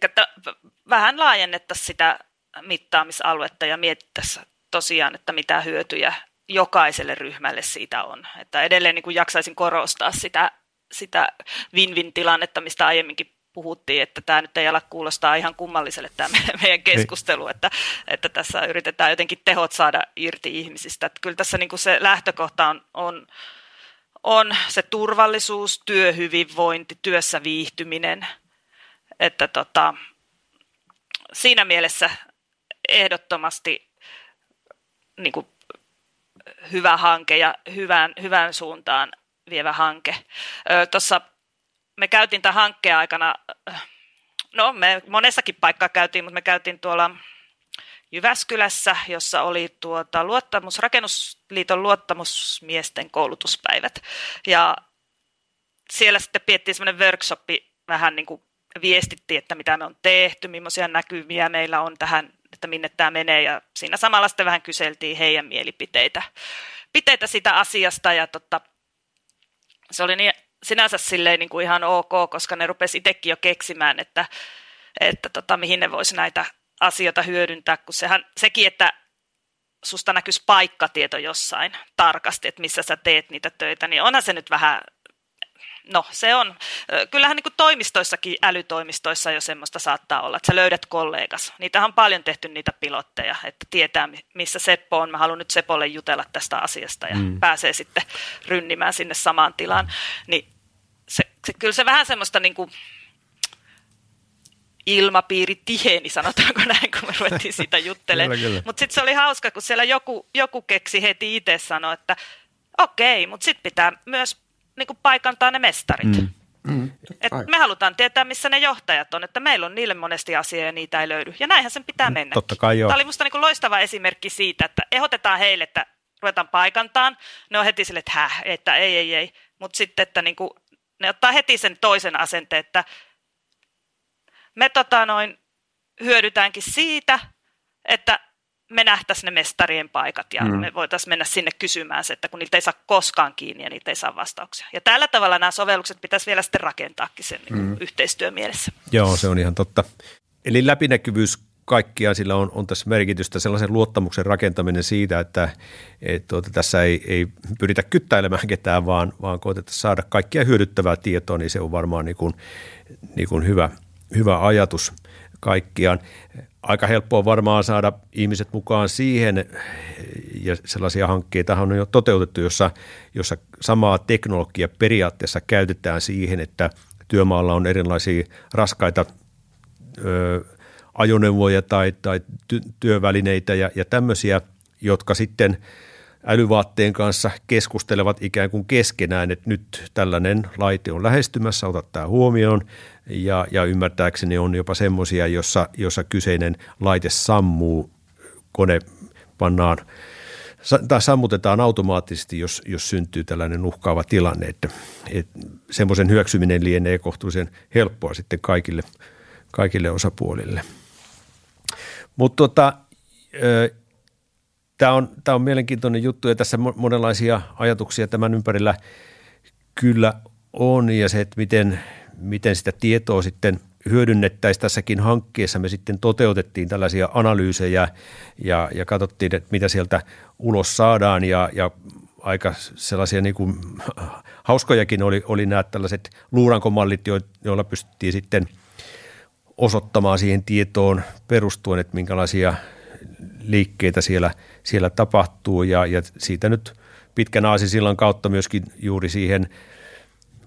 vähän laajennettaisiin sitä mittaamisaluetta ja mietittäisiin tosiaan, että mitä hyötyjä jokaiselle ryhmälle siitä on. Että edelleen niin kuin jaksaisin korostaa sitä, sitä win-win tilannetta, mistä aiemminkin puhuttiin, että tämä nyt ei ala kuulostaa ihan kummalliselle tämä meidän niin. keskustelu, että, että tässä yritetään jotenkin tehot saada irti ihmisistä. Että kyllä tässä niin kuin se lähtökohta on, on, on se turvallisuus, työhyvinvointi, työssä viihtyminen. Että tota, siinä mielessä ehdottomasti niin kuin hyvä hanke ja hyvään, hyvään suuntaan vievä hanke. Tuossa me käytiin tämän hankkeen aikana, no me monessakin paikkaa käytiin, mutta me käytiin tuolla Jyväskylässä, jossa oli tuota luottamus, Rakennusliiton luottamusmiesten koulutuspäivät. Ja siellä sitten piettiin semmoinen workshopi, vähän niin kuin viestittiin, että mitä me on tehty, millaisia näkymiä meillä on tähän, että minne tämä menee. Ja siinä samalla sitten vähän kyseltiin heidän mielipiteitä piteitä sitä asiasta. Ja tota, se oli niin sinänsä silleen niin kuin ihan ok, koska ne rupesi itsekin jo keksimään, että, että tota, mihin ne voisi näitä asioita hyödyntää, kun sehän, sekin, että susta näkyisi paikkatieto jossain tarkasti, että missä sä teet niitä töitä, niin onhan se nyt vähän, no se on, kyllähän niin kuin toimistoissakin, älytoimistoissa jo semmoista saattaa olla, että sä löydät kollegas. Niitähän on paljon tehty niitä pilotteja, että tietää missä Seppo on, mä haluan nyt Sepolle jutella tästä asiasta ja mm. pääsee sitten rynnimään sinne samaan tilaan, niin se, se, kyllä se vähän semmoista niin kuin ilmapiiri tiheeni, sanotaanko näin, kun me ruvettiin siitä [LAUGHS] juttelemaan. Mutta sitten se oli hauska, kun siellä joku, joku keksi heti itse sanoa, että okei, mutta sitten pitää myös niin kuin paikantaa ne mestarit. Mm. Mm, Et me halutaan tietää, missä ne johtajat on, että meillä on niille monesti asiaa ja niitä ei löydy. Ja näinhän sen pitää mm, mennä. Totta kai joo. Tämä oli minusta niin loistava esimerkki siitä, että ehdotetaan heille, että ruvetaan paikantaan. Ne on heti sille, että häh, että ei, ei, ei. Mutta sitten, että niin kuin ne ottaa heti sen toisen asenteen, että me tota noin, hyödytäänkin siitä, että me nähtäisiin ne mestarien paikat ja mm. me voitaisiin mennä sinne kysymään se, että kun niiltä ei saa koskaan kiinni ja niiltä ei saa vastauksia. Ja tällä tavalla nämä sovellukset pitäisi vielä sitten rakentaakin sen niin mm. yhteistyömielessä. Joo, se on ihan totta. Eli läpinäkyvyys kaikkia sillä on, on tässä merkitystä, sellaisen luottamuksen rakentaminen siitä, että et, tuota, tässä ei, ei pyritä kyttäilemään ketään, vaan, vaan koetetaan saada kaikkia hyödyttävää tietoa, niin se on varmaan niin kuin, niin kuin hyvä, hyvä ajatus kaikkiaan. Aika helppoa varmaan saada ihmiset mukaan siihen, ja sellaisia hankkeita on jo toteutettu, jossa, jossa samaa teknologiaa periaatteessa käytetään siihen, että työmaalla on erilaisia raskaita ö, ajoneuvoja tai, tai ty- työvälineitä ja, ja tämmöisiä, jotka sitten älyvaatteen kanssa keskustelevat ikään kuin keskenään, että nyt tällainen laite on lähestymässä, ota tämä huomioon ja, ja ymmärtääkseni on jopa semmoisia, jossa, jossa kyseinen laite sammuu, kone pannaan tai sammutetaan automaattisesti, jos, jos syntyy tällainen uhkaava tilanne, että, että semmoisen hyväksyminen lienee kohtuullisen helppoa sitten kaikille, kaikille osapuolille. Mutta tota, tämä on, tää on mielenkiintoinen juttu ja tässä monenlaisia ajatuksia tämän ympärillä kyllä on ja se, että miten, miten sitä tietoa sitten hyödynnettäisiin tässäkin hankkeessa. Me sitten toteutettiin tällaisia analyysejä ja, ja katsottiin, että mitä sieltä ulos saadaan ja, ja aika sellaisia niin kuin, [LAUGHS] hauskojakin oli, oli nämä tällaiset luurankomallit, joilla pystyttiin sitten – osoittamaan siihen tietoon perustuen, että minkälaisia liikkeitä siellä, siellä tapahtuu ja, ja siitä nyt pitkän aasisillan kautta myöskin juuri siihen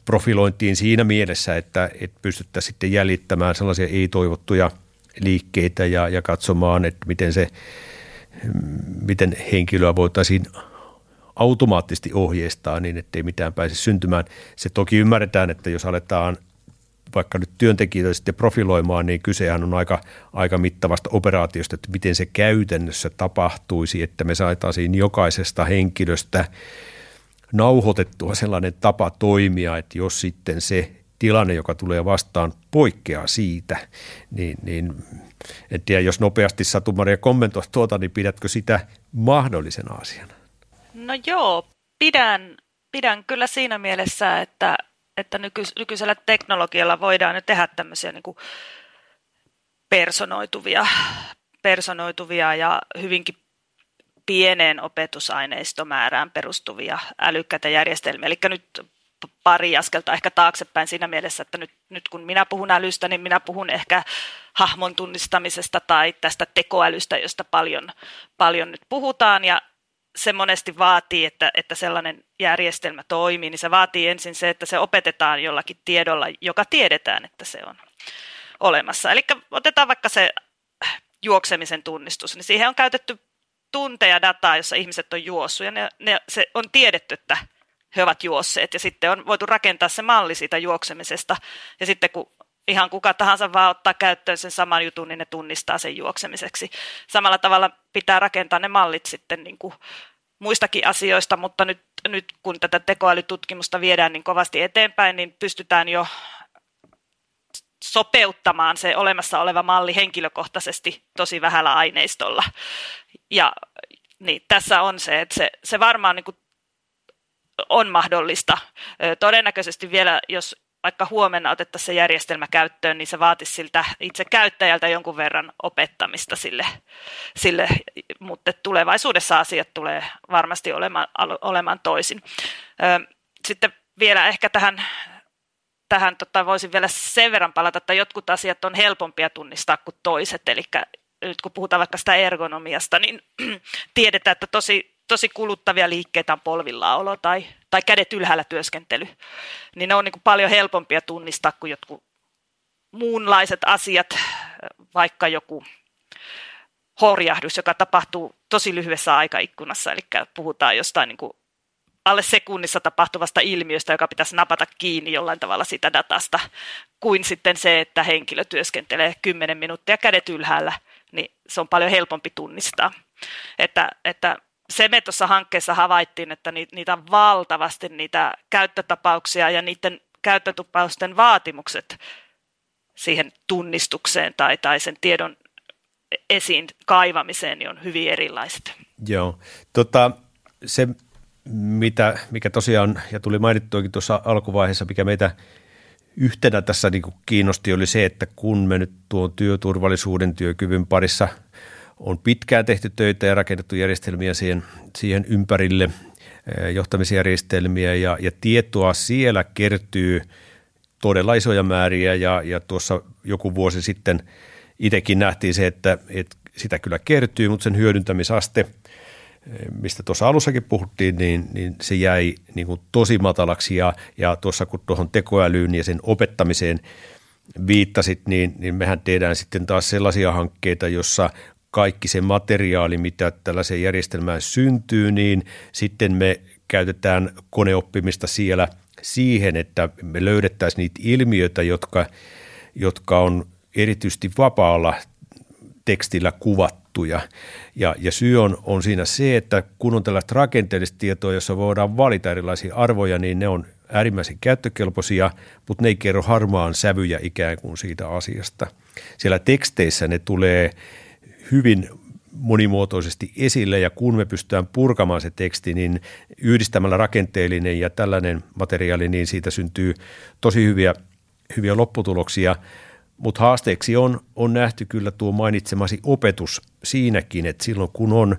profilointiin siinä mielessä, että, että pystyttäisiin sitten jäljittämään sellaisia ei-toivottuja liikkeitä ja, ja katsomaan, että miten, se, miten henkilöä voitaisiin automaattisesti ohjeistaa niin, ettei mitään pääse syntymään. Se toki ymmärretään, että jos aletaan vaikka nyt työntekijöitä sitten profiloimaan, niin kysehän on aika, aika mittavasta operaatiosta, että miten se käytännössä tapahtuisi, että me saataisiin jokaisesta henkilöstä nauhoitettua sellainen tapa toimia, että jos sitten se tilanne, joka tulee vastaan, poikkeaa siitä, niin, niin en tiedä, jos nopeasti Satu Maria kommentoi tuota, niin pidätkö sitä mahdollisena asiana? No joo, pidän, pidän kyllä siinä mielessä, että että nykyisellä teknologialla voidaan jo tehdä tämmöisiä niin kuin personoituvia, personoituvia ja hyvinkin pieneen opetusaineistomäärään perustuvia älykkäitä järjestelmiä. Eli nyt pari askelta ehkä taaksepäin siinä mielessä, että nyt, nyt kun minä puhun älystä, niin minä puhun ehkä hahmon tunnistamisesta tai tästä tekoälystä, josta paljon, paljon nyt puhutaan. Ja se monesti vaatii, että, että sellainen järjestelmä toimii, niin se vaatii ensin se, että se opetetaan jollakin tiedolla, joka tiedetään, että se on olemassa. Eli otetaan vaikka se juoksemisen tunnistus, niin siihen on käytetty tunteja dataa, jossa ihmiset on juossut, ja ne, ne, se on tiedetty, että he ovat juosseet, ja sitten on voitu rakentaa se malli siitä juoksemisesta, ja sitten kun ihan kuka tahansa vaan ottaa käyttöön sen saman jutun, niin ne tunnistaa sen juoksemiseksi. Samalla tavalla pitää rakentaa ne mallit sitten niin kuin muistakin asioista, mutta nyt, nyt kun tätä tekoälytutkimusta viedään niin kovasti eteenpäin, niin pystytään jo sopeuttamaan se olemassa oleva malli henkilökohtaisesti tosi vähällä aineistolla. Ja niin, tässä on se, että se, se varmaan niin kuin on mahdollista. Todennäköisesti vielä, jos vaikka huomenna otettaisiin se järjestelmä käyttöön, niin se vaatisi siltä itse käyttäjältä jonkun verran opettamista sille, sille mutta tulevaisuudessa asiat tulee varmasti olemaan, olemaan toisin. Sitten vielä ehkä tähän, tähän tota, voisin vielä sen verran palata, että jotkut asiat on helpompia tunnistaa kuin toiset, eli nyt kun puhutaan vaikka sitä ergonomiasta, niin [CLEARS THROAT] tiedetään, että tosi tosi kuluttavia liikkeitä on polvillaolo tai, tai kädet ylhäällä työskentely, niin ne on niin paljon helpompia tunnistaa kuin jotkut muunlaiset asiat, vaikka joku horjahdus, joka tapahtuu tosi lyhyessä aikaikkunassa, eli puhutaan jostain niin alle sekunnissa tapahtuvasta ilmiöstä, joka pitäisi napata kiinni jollain tavalla sitä datasta, kuin sitten se, että henkilö työskentelee 10 minuuttia kädet ylhäällä, niin se on paljon helpompi tunnistaa. Että, että se me tuossa hankkeessa havaittiin, että niitä on valtavasti niitä käyttötapauksia ja niiden käyttötapausten vaatimukset siihen tunnistukseen tai, tai sen tiedon esiin kaivamiseen niin on hyvin erilaiset. Joo, tota, se mitä, mikä tosiaan, ja tuli mainittuakin tuossa alkuvaiheessa, mikä meitä yhtenä tässä niin kiinnosti, oli se, että kun me nyt tuon työturvallisuuden työkyvyn parissa – on pitkään tehty töitä ja rakennettu järjestelmiä siihen, siihen ympärille, eh, johtamisjärjestelmiä ja, ja tietoa siellä kertyy todella isoja määriä ja, ja tuossa joku vuosi sitten itsekin nähtiin se, että, että sitä kyllä kertyy, mutta sen hyödyntämisaste, eh, mistä tuossa alussakin puhuttiin, niin, niin se jäi niin kuin tosi matalaksi ja, ja tuossa kun tuohon tekoälyyn ja sen opettamiseen viittasit, niin, niin mehän tehdään sitten taas sellaisia hankkeita, jossa kaikki se materiaali, mitä tällaiseen järjestelmään syntyy, niin sitten me käytetään koneoppimista siellä siihen, että me löydettäisiin niitä ilmiöitä, jotka, jotka on erityisesti vapaalla tekstillä kuvattuja. Ja, ja syy on, on siinä se, että kun on tällaista rakenteellista tietoa, jossa voidaan valita erilaisia arvoja, niin ne on äärimmäisen käyttökelpoisia, mutta ne ei kerro harmaan sävyjä ikään kuin siitä asiasta. Siellä teksteissä ne tulee – hyvin monimuotoisesti esille ja kun me pystytään purkamaan se teksti, niin yhdistämällä rakenteellinen ja tällainen materiaali, niin siitä syntyy tosi hyviä, hyviä lopputuloksia. Mutta haasteeksi on, on nähty kyllä tuo mainitsemasi opetus siinäkin, että silloin kun on,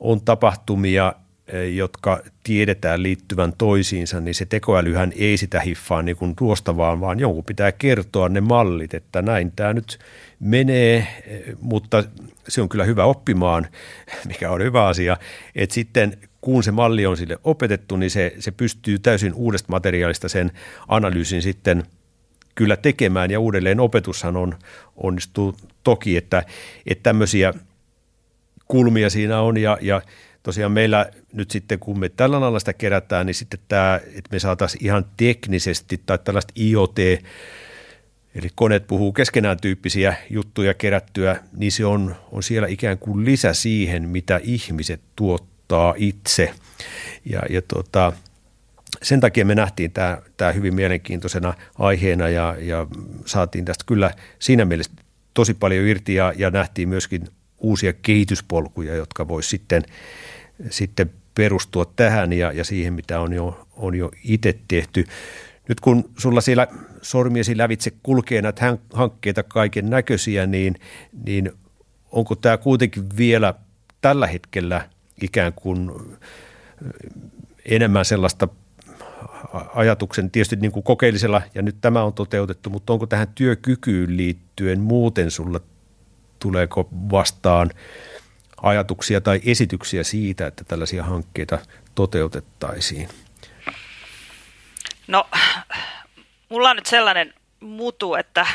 on tapahtumia, Eh, jotka tiedetään liittyvän toisiinsa, niin se tekoälyhän ei sitä hiffaa niin kuin tuosta vaan, jonkun pitää kertoa ne mallit, että näin tämä nyt menee, eh, mutta se on kyllä hyvä oppimaan, mikä on hyvä asia, että sitten kun se malli on sille opetettu, niin se, se pystyy täysin uudesta materiaalista sen analyysin sitten kyllä tekemään. Ja uudelleen opetushan on, onnistuu toki, että, että tämmöisiä kulmia siinä on. Ja, ja tosiaan meillä nyt sitten, kun me tällä lailla sitä kerätään, niin sitten tämä, että me saataisiin ihan teknisesti tai tällaista IoT, eli koneet puhuu keskenään tyyppisiä juttuja kerättyä, niin se on, on siellä ikään kuin lisä siihen, mitä ihmiset tuottaa itse. Ja, ja tota, sen takia me nähtiin tämä, tämä hyvin mielenkiintoisena aiheena ja, ja saatiin tästä kyllä siinä mielessä tosi paljon irti ja, ja nähtiin myöskin uusia kehityspolkuja, jotka voisi sitten – sitten perustua tähän ja, ja siihen, mitä on jo, on jo itse tehty. Nyt kun sulla siellä sormiesi lävitse kulkee näitä hankkeita kaiken näköisiä, niin, niin onko tämä kuitenkin vielä tällä hetkellä ikään kuin enemmän sellaista ajatuksen tietysti niin kuin kokeellisella, ja nyt tämä on toteutettu, mutta onko tähän työkykyyn liittyen muuten sulla, tuleeko vastaan ajatuksia tai esityksiä siitä, että tällaisia hankkeita toteutettaisiin? No, mulla on nyt sellainen mutu, että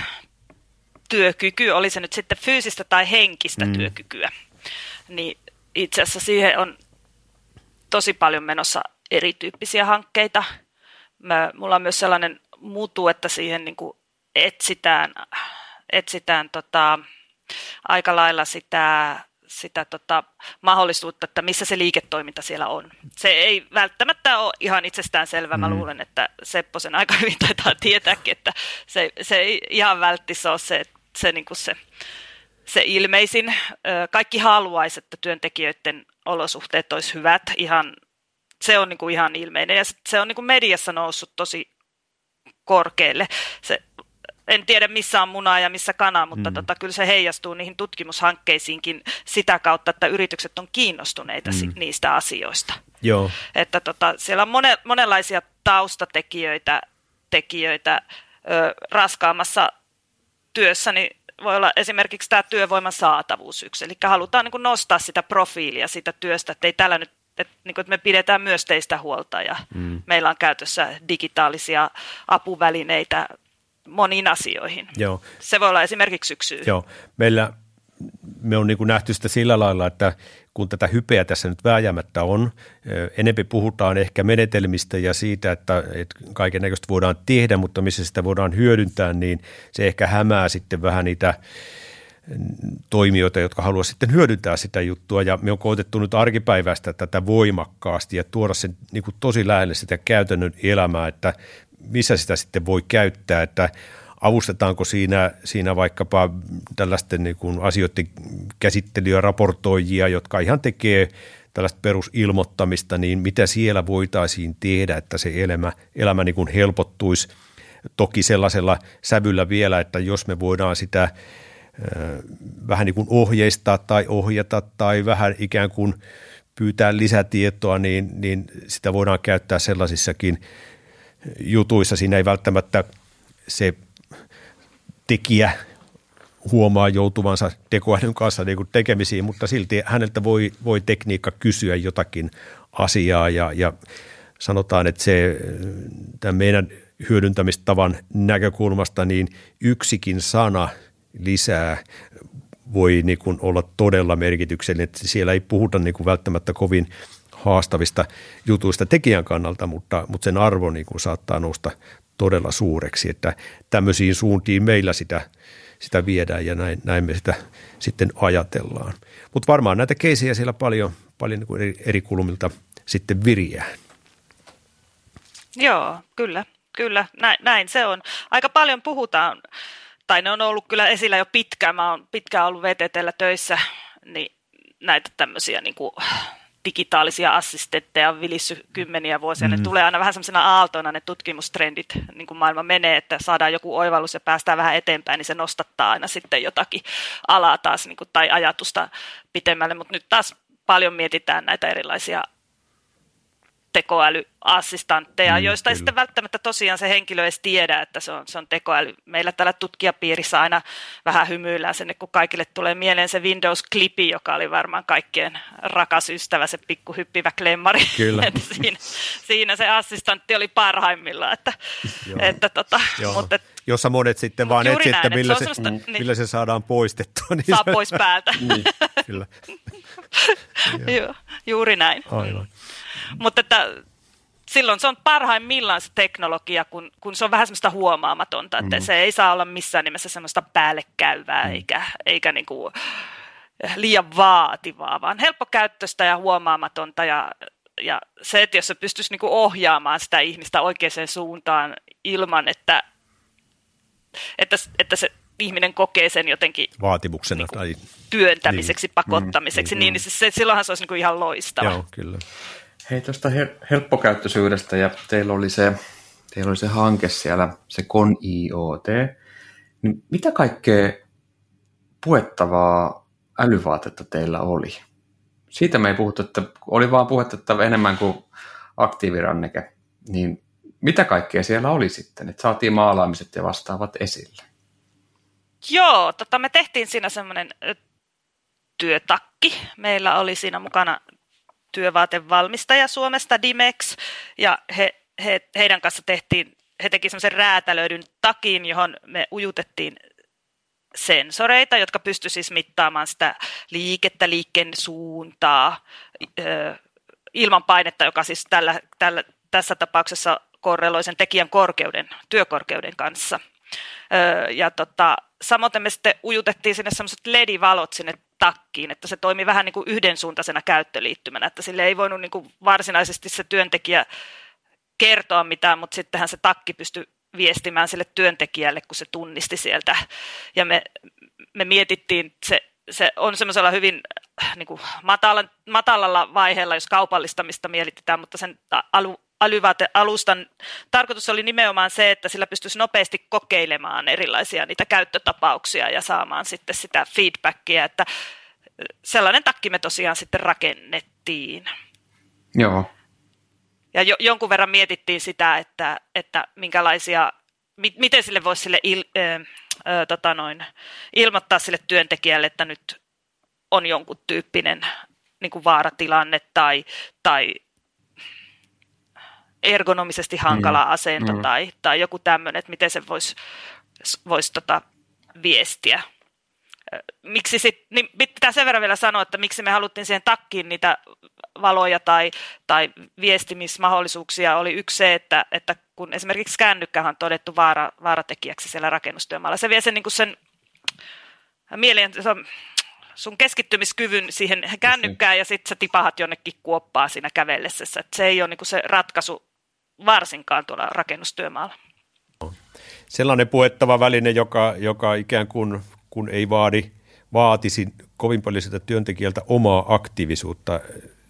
työkyky, oli se nyt sitten fyysistä tai henkistä mm. työkykyä, niin itse asiassa siihen on tosi paljon menossa erityyppisiä hankkeita. Mä, mulla on myös sellainen mutu, että siihen niin kuin etsitään, etsitään tota, aika lailla sitä sitä tota, mahdollisuutta, että missä se liiketoiminta siellä on. Se ei välttämättä ole ihan itsestään selvä. Mä mm. luulen, että Seppo sen aika [LAUGHS] hyvin taitaa tietääkin, että se, se ei ihan välttis ole se, se, niin kuin se, se ilmeisin. Kaikki haluaisi, että työntekijöiden olosuhteet olisi hyvät. Ihan, se on niin kuin ihan ilmeinen ja se on niin kuin mediassa noussut tosi korkealle. Se en tiedä missä on munaa ja missä kana, mutta mm. tota, kyllä se heijastuu niihin tutkimushankkeisiinkin sitä kautta, että yritykset on kiinnostuneita mm. niistä asioista. Joo. Että tota, siellä on mone, monenlaisia taustatekijöitä tekijöitä, ö, raskaammassa työssä, niin voi olla esimerkiksi tämä työvoiman saatavuus yksi. Eli halutaan niin kuin nostaa sitä profiilia sitä työstä, että ei tällä nyt että, niin kuin, että me pidetään myös teistä huolta ja mm. meillä on käytössä digitaalisia apuvälineitä moniin asioihin. Joo. Se voi olla esimerkiksi syksy. Joo, meillä me on niin kuin nähty sitä sillä lailla, että kun tätä hypeä tässä nyt vääjäämättä on, enempi puhutaan ehkä menetelmistä ja siitä, että, että kaiken näköistä voidaan tehdä, mutta missä sitä voidaan hyödyntää, niin se ehkä hämää sitten vähän niitä toimijoita, jotka haluavat sitten hyödyntää sitä juttua. Ja me on koetettu nyt arkipäiväistä tätä voimakkaasti ja tuoda sen niin kuin tosi lähelle sitä käytännön elämää, että missä sitä sitten voi käyttää, että avustetaanko siinä, siinä vaikkapa tällaisten niin kuin asioiden käsittelyä, raportoijia, jotka ihan tekee tällaista perusilmoittamista, niin mitä siellä voitaisiin tehdä, että se elämä, elämä niin kuin helpottuisi. Toki sellaisella sävyllä vielä, että jos me voidaan sitä vähän niin kuin ohjeistaa tai ohjata tai vähän ikään kuin pyytää lisätietoa, niin, niin sitä voidaan käyttää sellaisissakin jutuissa. Siinä ei välttämättä se tekijä huomaa joutuvansa tekoälyn kanssa niin kuin tekemisiin, mutta silti häneltä voi, voi tekniikka kysyä jotakin asiaa ja, ja sanotaan, että se tämän meidän hyödyntämistavan näkökulmasta niin yksikin sana lisää voi niin kuin olla todella merkityksellinen, että siellä ei puhuta niin kuin välttämättä kovin haastavista jutuista tekijän kannalta, mutta, mutta sen arvo niin kuin saattaa nousta todella suureksi, että tämmöisiin suuntiin meillä sitä, sitä viedään ja näin, näin me sitä sitten ajatellaan. Mutta varmaan näitä keisejä siellä paljon, paljon niin eri, eri kulmilta sitten viriää. Joo, kyllä, kyllä, näin, näin se on. Aika paljon puhutaan, tai ne on ollut kyllä esillä jo pitkään, mä oon pitkään ollut VTTllä töissä, niin näitä tämmöisiä niin kuin digitaalisia assistentteja on vilissy kymmeniä vuosia. Mm. Ne tulee aina vähän semmoisena aaltoina ne tutkimustrendit, niin kuin maailma menee, että saadaan joku oivallus ja päästään vähän eteenpäin, niin se nostattaa aina sitten jotakin alaa taas niin kuin, tai ajatusta pitemmälle. Mutta nyt taas paljon mietitään näitä erilaisia tekoälyassistantteja, mm, joista kyllä. ei sitten välttämättä tosiaan se henkilö edes tiedä, että se on, se on tekoäly. Meillä tällä tutkijapiirissä aina vähän hymyillään sen, kun kaikille tulee mieleen se Windows-klipi, joka oli varmaan kaikkien rakas ystävä, se pikkuhyppivä klemmari. Kyllä. [LAUGHS] siinä, siinä se assistantti oli parhaimmillaan. Että, [LAUGHS] että tota, mutta, jossa monet sitten vaan etsivät, että millä se, se, mm, niin, millä se saadaan poistettua. Niin saa se, pois päältä. [LAUGHS] niin, kyllä. Joo, juuri näin. Aivan. Mutta että silloin se on parhaimmillaan se teknologia, kun, kun se on vähän semmoista huomaamatonta, että mm. se ei saa olla missään nimessä semmoista päällekäyvää mm. eikä, eikä niin kuin liian vaativaa, vaan helppokäyttöistä ja huomaamatonta ja, ja se, että jos se pystyisi niin kuin ohjaamaan sitä ihmistä oikeaan suuntaan ilman, että, että, että se ihminen kokee sen jotenkin vaatimuksena niin tai työntämiseksi, niin. pakottamiseksi, mm, niin, niin se, se, silloinhan se olisi niin kuin ihan loistava. Joo, kyllä. Hei tuosta helppokäyttöisyydestä ja teillä oli se teillä oli se hanke siellä, se Con IoT, niin mitä kaikkea puettavaa älyvaatetta teillä oli? Siitä me ei puhuttu, että oli vaan puhetta että enemmän kuin aktiiviranneke, niin mitä kaikkea siellä oli sitten, että saatiin maalaamiset ja vastaavat esille? Joo, tota, me tehtiin siinä semmoinen työtakki. Meillä oli siinä mukana työvaatevalmistaja Suomesta Dimex, ja he, he, heidän kanssa tehtiin, he teki semmoisen räätälöidyn takin, johon me ujutettiin sensoreita, jotka pysty siis mittaamaan sitä liikettä, liikkeen suuntaa, ilman painetta, joka siis tällä, tällä, tässä tapauksessa korreloi sen tekijän korkeuden, työkorkeuden kanssa. Ja tota, samoin me sitten ujutettiin sinne semmoiset LED-valot sinne takkiin, että se toimi vähän niin kuin yhdensuuntaisena käyttöliittymänä, että sille ei voinut niin kuin varsinaisesti se työntekijä kertoa mitään, mutta sittenhän se takki pystyi viestimään sille työntekijälle, kun se tunnisti sieltä. Ja me, me mietittiin, se, se on semmoisella hyvin niin kuin matala, matalalla vaiheella, jos kaupallistamista mietitään, mutta sen alu, alustan tarkoitus oli nimenomaan se, että sillä pystyisi nopeasti kokeilemaan erilaisia niitä käyttötapauksia ja saamaan sitten sitä feedbackia, että sellainen takki me tosiaan sitten rakennettiin. Joo. Ja jo, jonkun verran mietittiin sitä, että, että minkälaisia, mi, miten sille voisi sille il, ö, ö, tota noin, ilmoittaa sille työntekijälle, että nyt on jonkun tyyppinen niin kuin vaaratilanne tai, tai ergonomisesti hankala mm. asento mm. Tai, tai joku tämmöinen, että miten se voisi vois tota viestiä. Miksi sit, niin pitää sen verran vielä sanoa, että miksi me haluttiin siihen takkiin niitä valoja tai, tai viestimismahdollisuuksia oli yksi se, että, että kun esimerkiksi kännykkähän on todettu vaara, vaaratekijäksi siellä rakennustyömaalla, se vie sen, niin kuin sen mieleen, se on, sun keskittymiskyvyn siihen kännykkään ja sitten sä tipahat jonnekin kuoppaa siinä kävellessä. että se ei ole niin kuin se ratkaisu varsinkaan tuolla rakennustyömaalla. Sellainen puettava väline, joka, joka ikään kuin kun ei vaadi, vaatisi kovin paljon sitä työntekijältä omaa aktiivisuutta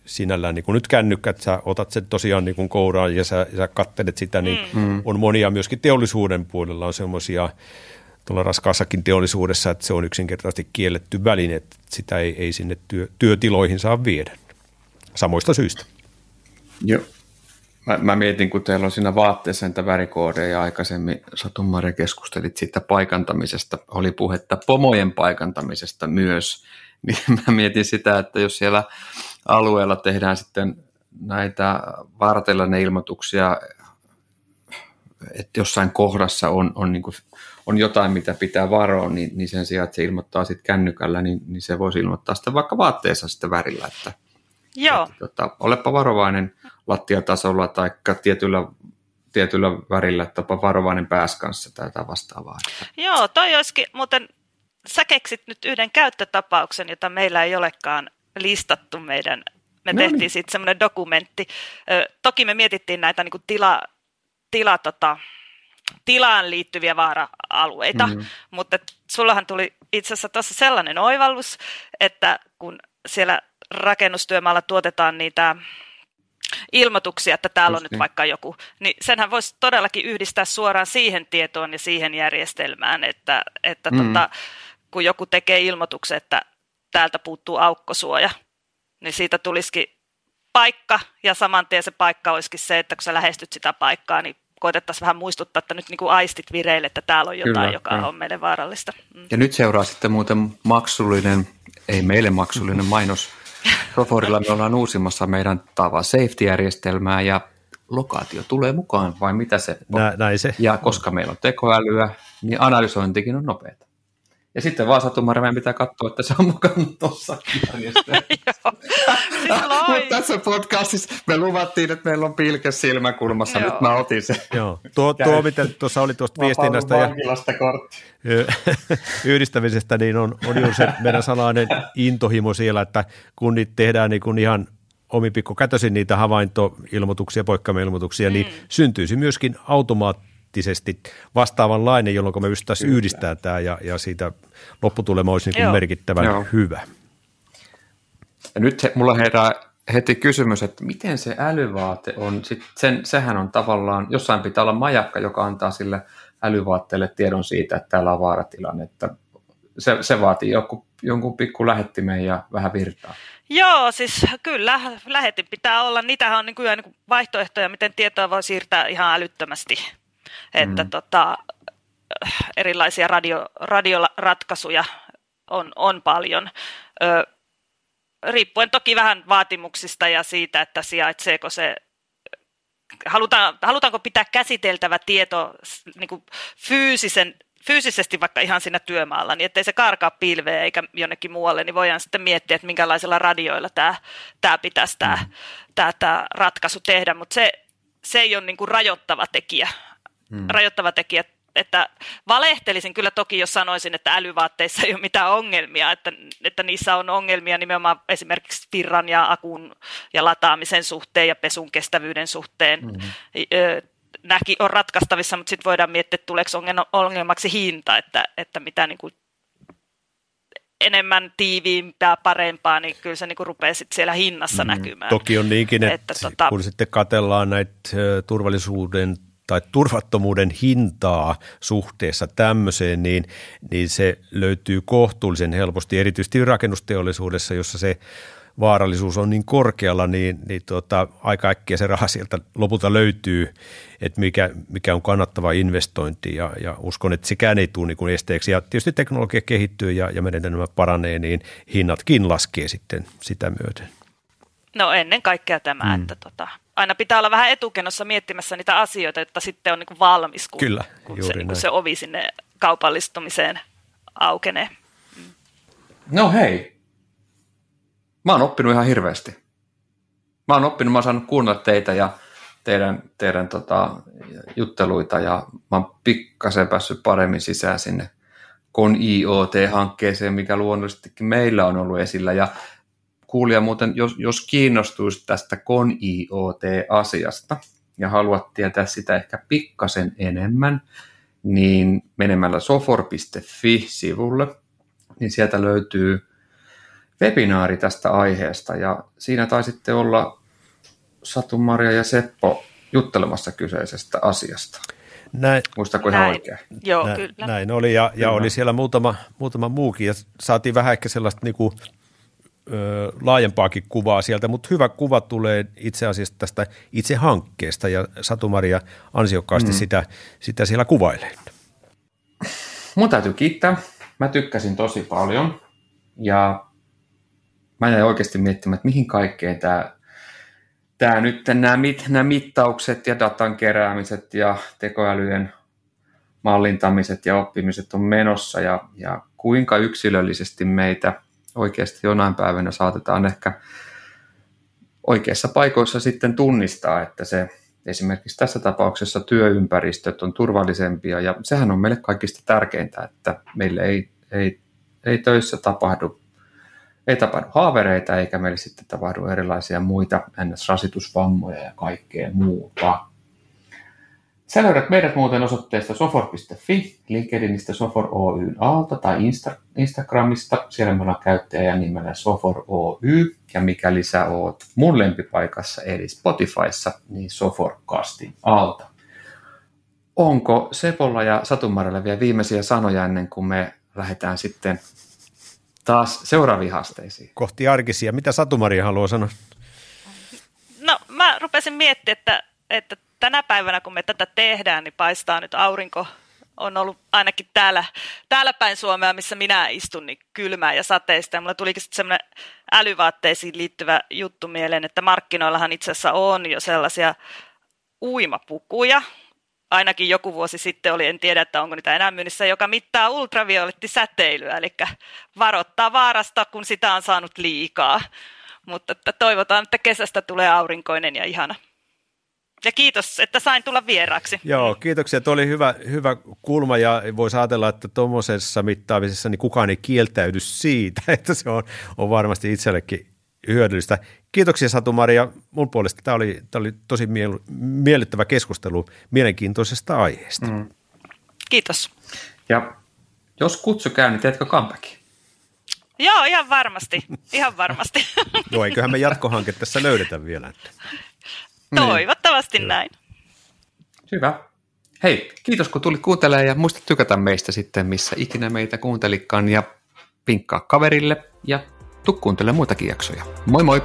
sinällään, niin kuin nyt kännykät, sä otat sen tosiaan niin kuin kouraan ja sä, sä kattelet sitä, niin mm. on monia myöskin teollisuuden puolella on semmoisia tuolla raskaassakin teollisuudessa, että se on yksinkertaisesti kielletty väline, että sitä ei, ei sinne työ, työtiloihin saa viedä samoista syistä. Joo. Mä, mä mietin, kun teillä on siinä vaatteessa niitä värikoodeja ja aikaisemmin Satumare keskustelit siitä paikantamisesta, oli puhetta pomojen paikantamisesta myös, [LAUGHS] niin mä mietin sitä, että jos siellä alueella tehdään sitten näitä vartella ne ilmoituksia, että jossain kohdassa on, on, niin on jotain, mitä pitää varoa, niin, niin sen sijaan, että se ilmoittaa sitten kännykällä, niin, niin se voisi ilmoittaa sitten vaikka vaatteessa sitten värillä, että, Joo. että tota, olepa varovainen lattiatasolla tai tietyllä tietyllä värillä, että varovainen pääs kanssa tai jotain vastaavaa. Joo, toi olisikin, muuten sä keksit nyt yhden käyttötapauksen, jota meillä ei olekaan listattu meidän, me no tehtiin niin. sitten semmoinen dokumentti. Toki me mietittiin näitä niin tila, tila tota, tilaan liittyviä vaara-alueita, mm-hmm. mutta sullahan tuli itse asiassa tuossa sellainen oivallus, että kun siellä rakennustyömaalla tuotetaan niitä ilmoituksia, että täällä Just on nyt niin. vaikka joku, niin senhän voisi todellakin yhdistää suoraan siihen tietoon ja siihen järjestelmään, että, että mm. tota, kun joku tekee ilmoituksen, että täältä puuttuu aukkosuoja, niin siitä tulisikin paikka ja saman tien se paikka olisikin se, että kun sä lähestyt sitä paikkaa, niin koitettaisiin vähän muistuttaa, että nyt niin kuin aistit vireille, että täällä on jotain, Kyllä, joka ja. on meille vaarallista. Mm. Ja nyt seuraa sitten muuten maksullinen, ei meille maksullinen mainos. [LAUGHS] Proforilla me ollaan uusimassa meidän tava safety-järjestelmää ja lokaatio tulee mukaan, vai mitä se on? Nä, näin se. Ja koska meillä on tekoälyä, niin analysointikin on nopeata. Ja sitten Satumari, meidän pitää katsoa, että se on mukana tuossa [LAUGHS] [LAUGHS] Tässä podcastissa me luvattiin, että meillä on pilke silmäkulmassa, nyt mä otin sen. Joo. Tuo, tuo miten tuossa oli tuosta viestinnästä ja [LAUGHS] yhdistämisestä, niin on, on juuri se meidän salainen intohimo siellä, että kun niitä tehdään niin kun ihan omi pikku kätösin niitä havaintoilmoituksia, poikkeamilmoituksia, niin mm. niin syntyisi myöskin automaattisesti poliittisesti vastaavanlainen, jolloin me pystyttäisiin yhdistämään tämä ja, ja siitä lopputulema olisi niin kuin merkittävän Joo. hyvä. Ja nyt he, mulla herää heti kysymys, että miten se älyvaate on, sit sen, sehän on tavallaan, jossain pitää olla majakka, joka antaa sille älyvaatteelle tiedon siitä, että täällä on vaaratilanne, että se, se vaatii joku, jonkun pikku lähettimen ja vähän virtaa. Joo, siis kyllä, lähetin pitää olla. Niitähän on niin kuin, niin kuin vaihtoehtoja, miten tietoa voi siirtää ihan älyttömästi. Että mm. tota, erilaisia radio, radioratkaisuja on, on paljon. Ö, riippuen toki vähän vaatimuksista ja siitä, että sijaitseeko se halutaan, halutaanko pitää käsiteltävä tieto niin kuin fyysisen, fyysisesti vaikka ihan siinä työmaalla, niin ettei se karkaa pilveä eikä jonnekin muualle, niin voidaan sitten miettiä, että minkälaisilla radioilla tämä, tämä pitäisi tämä, mm. tämä, tämä ratkaisu tehdä, mutta se, se ei ole niin kuin rajoittava tekijä. Mm. Rajoittava tekijä että valehtelisin kyllä toki, jos sanoisin, että älyvaatteissa ei ole mitään ongelmia, että, että niissä on ongelmia nimenomaan esimerkiksi virran ja akun ja lataamisen suhteen ja pesun kestävyyden suhteen. Mm-hmm. Nämäkin on ratkaistavissa, mutta sitten voidaan miettiä, että tuleeko ongelmaksi hinta, että, että mitä niin kuin enemmän tiiviimpää, parempaa, niin kyllä se niin kuin rupeaa sitten siellä hinnassa mm, näkymään. Toki on niinkin, että, että tota, kun sitten katellaan näitä turvallisuuden tai turvattomuuden hintaa suhteessa tämmöiseen, niin, niin se löytyy kohtuullisen helposti, erityisesti rakennusteollisuudessa, jossa se vaarallisuus on niin korkealla, niin, niin tuota, aika äkkiä se raha sieltä lopulta löytyy, että mikä, mikä on kannattava investointi ja, ja uskon, että sekään ei tule niin esteeksi. Ja tietysti teknologia kehittyy ja, ja menetelmä paranee, niin hinnatkin laskee sitten sitä myöten. No ennen kaikkea tämä, mm. että tota, aina pitää olla vähän etukenossa miettimässä niitä asioita, jotta sitten on niin kuin valmis, kun, Kyllä, kun se, niin kuin se ovi sinne kaupallistumiseen aukenee. No hei, mä oon oppinut ihan hirveästi. Mä oon oppinut, mä oon saanut kuunnella teitä ja teidän, teidän tota, jutteluita ja mä oon pikkasen päässyt paremmin sisään sinne Kon IoT-hankkeeseen, mikä luonnollisestikin meillä on ollut esillä. Ja kuulija muuten, jos, jos kiinnostuisi tästä ConIoT-asiasta ja haluat tietää sitä ehkä pikkasen enemmän, niin menemällä sofor.fi-sivulle, niin sieltä löytyy webinaari tästä aiheesta ja siinä taisitte olla Satu Maria ja Seppo juttelemassa kyseisestä asiasta. Näin, Muistako ihan oikein? Joo, näin, kyllä. Näin oli ja, ja oli siellä muutama, muutama muukin ja saatiin vähän ehkä sellaista niin kuin ö, laajempaakin kuvaa sieltä, mutta hyvä kuva tulee itse asiassa tästä itse hankkeesta ja Satu-Maria ansiokkaasti mm. sitä, sitä siellä kuvailee. Mun täytyy kiittää. Mä tykkäsin tosi paljon ja mä jäin oikeasti miettimään, että mihin kaikkeen tämä tämä nyt nämä, mit, nämä mittaukset ja datan keräämiset ja tekoälyjen mallintamiset ja oppimiset on menossa ja, ja kuinka yksilöllisesti meitä oikeasti jonain päivänä saatetaan ehkä oikeissa paikoissa sitten tunnistaa, että se esimerkiksi tässä tapauksessa työympäristöt on turvallisempia ja sehän on meille kaikista tärkeintä, että meille ei, ei, ei töissä tapahdu ei tapahdu haavereita eikä meille sitten tapahdu erilaisia muita ns-rasitusvammoja ja kaikkea muuta. Sä löydät meidät muuten osoitteesta sofor.fi, LinkedInistä Sofor Oyn alta tai Insta- Instagramista. Siellä me ollaan käyttäjä nimellä Sofor Oy. Ja mikäli sä oot mun lempipaikassa eli Spotifyssa, niin Soforcastin alta. Onko Sepolla ja Satumarilla vielä viimeisiä sanoja ennen kuin me lähdetään sitten taas seuraaviin haasteisiin? Kohti arkisia. Mitä Satumaria haluaa sanoa? No mä rupesin miettimään, että, että tänä päivänä, kun me tätä tehdään, niin paistaa nyt aurinko. On ollut ainakin täällä, täällä päin Suomea, missä minä istun, niin kylmää ja sateista. Ja mulla tulikin sitten semmoinen älyvaatteisiin liittyvä juttu mieleen, että markkinoillahan itse asiassa on jo sellaisia uimapukuja, ainakin joku vuosi sitten oli, en tiedä, että onko niitä enää myynnissä, joka mittaa ultraviolettisäteilyä, eli varoittaa vaarasta, kun sitä on saanut liikaa. Mutta että toivotaan, että kesästä tulee aurinkoinen ja ihana. Ja kiitos, että sain tulla vieraaksi. Joo, kiitoksia. Tuo oli hyvä, hyvä kulma ja voisi ajatella, että tuommoisessa mittaamisessa niin kukaan ei kieltäydy siitä, [LAUGHS] että se on, on varmasti itsellekin hyödyllistä. Kiitoksia Satu-Maria. Mun puolesta tämä oli, tämä oli tosi miel- miellyttävä keskustelu mielenkiintoisesta aiheesta. Mm. Kiitos. Ja jos kutsu käy, niin teetkö comebackin? Joo, ihan varmasti. Ihan varmasti. Joo, [LAUGHS] eiköhän me jatkohanke tässä löydetä vielä. [LAUGHS] Toivottavasti niin. näin. Hyvä. Hei, kiitos kun tulit kuuntelemaan ja muista tykätä meistä sitten, missä ikinä meitä kuuntelikaan ja pinkkaa kaverille ja tuu kuuntelemaan muitakin jaksoja. Moi moi!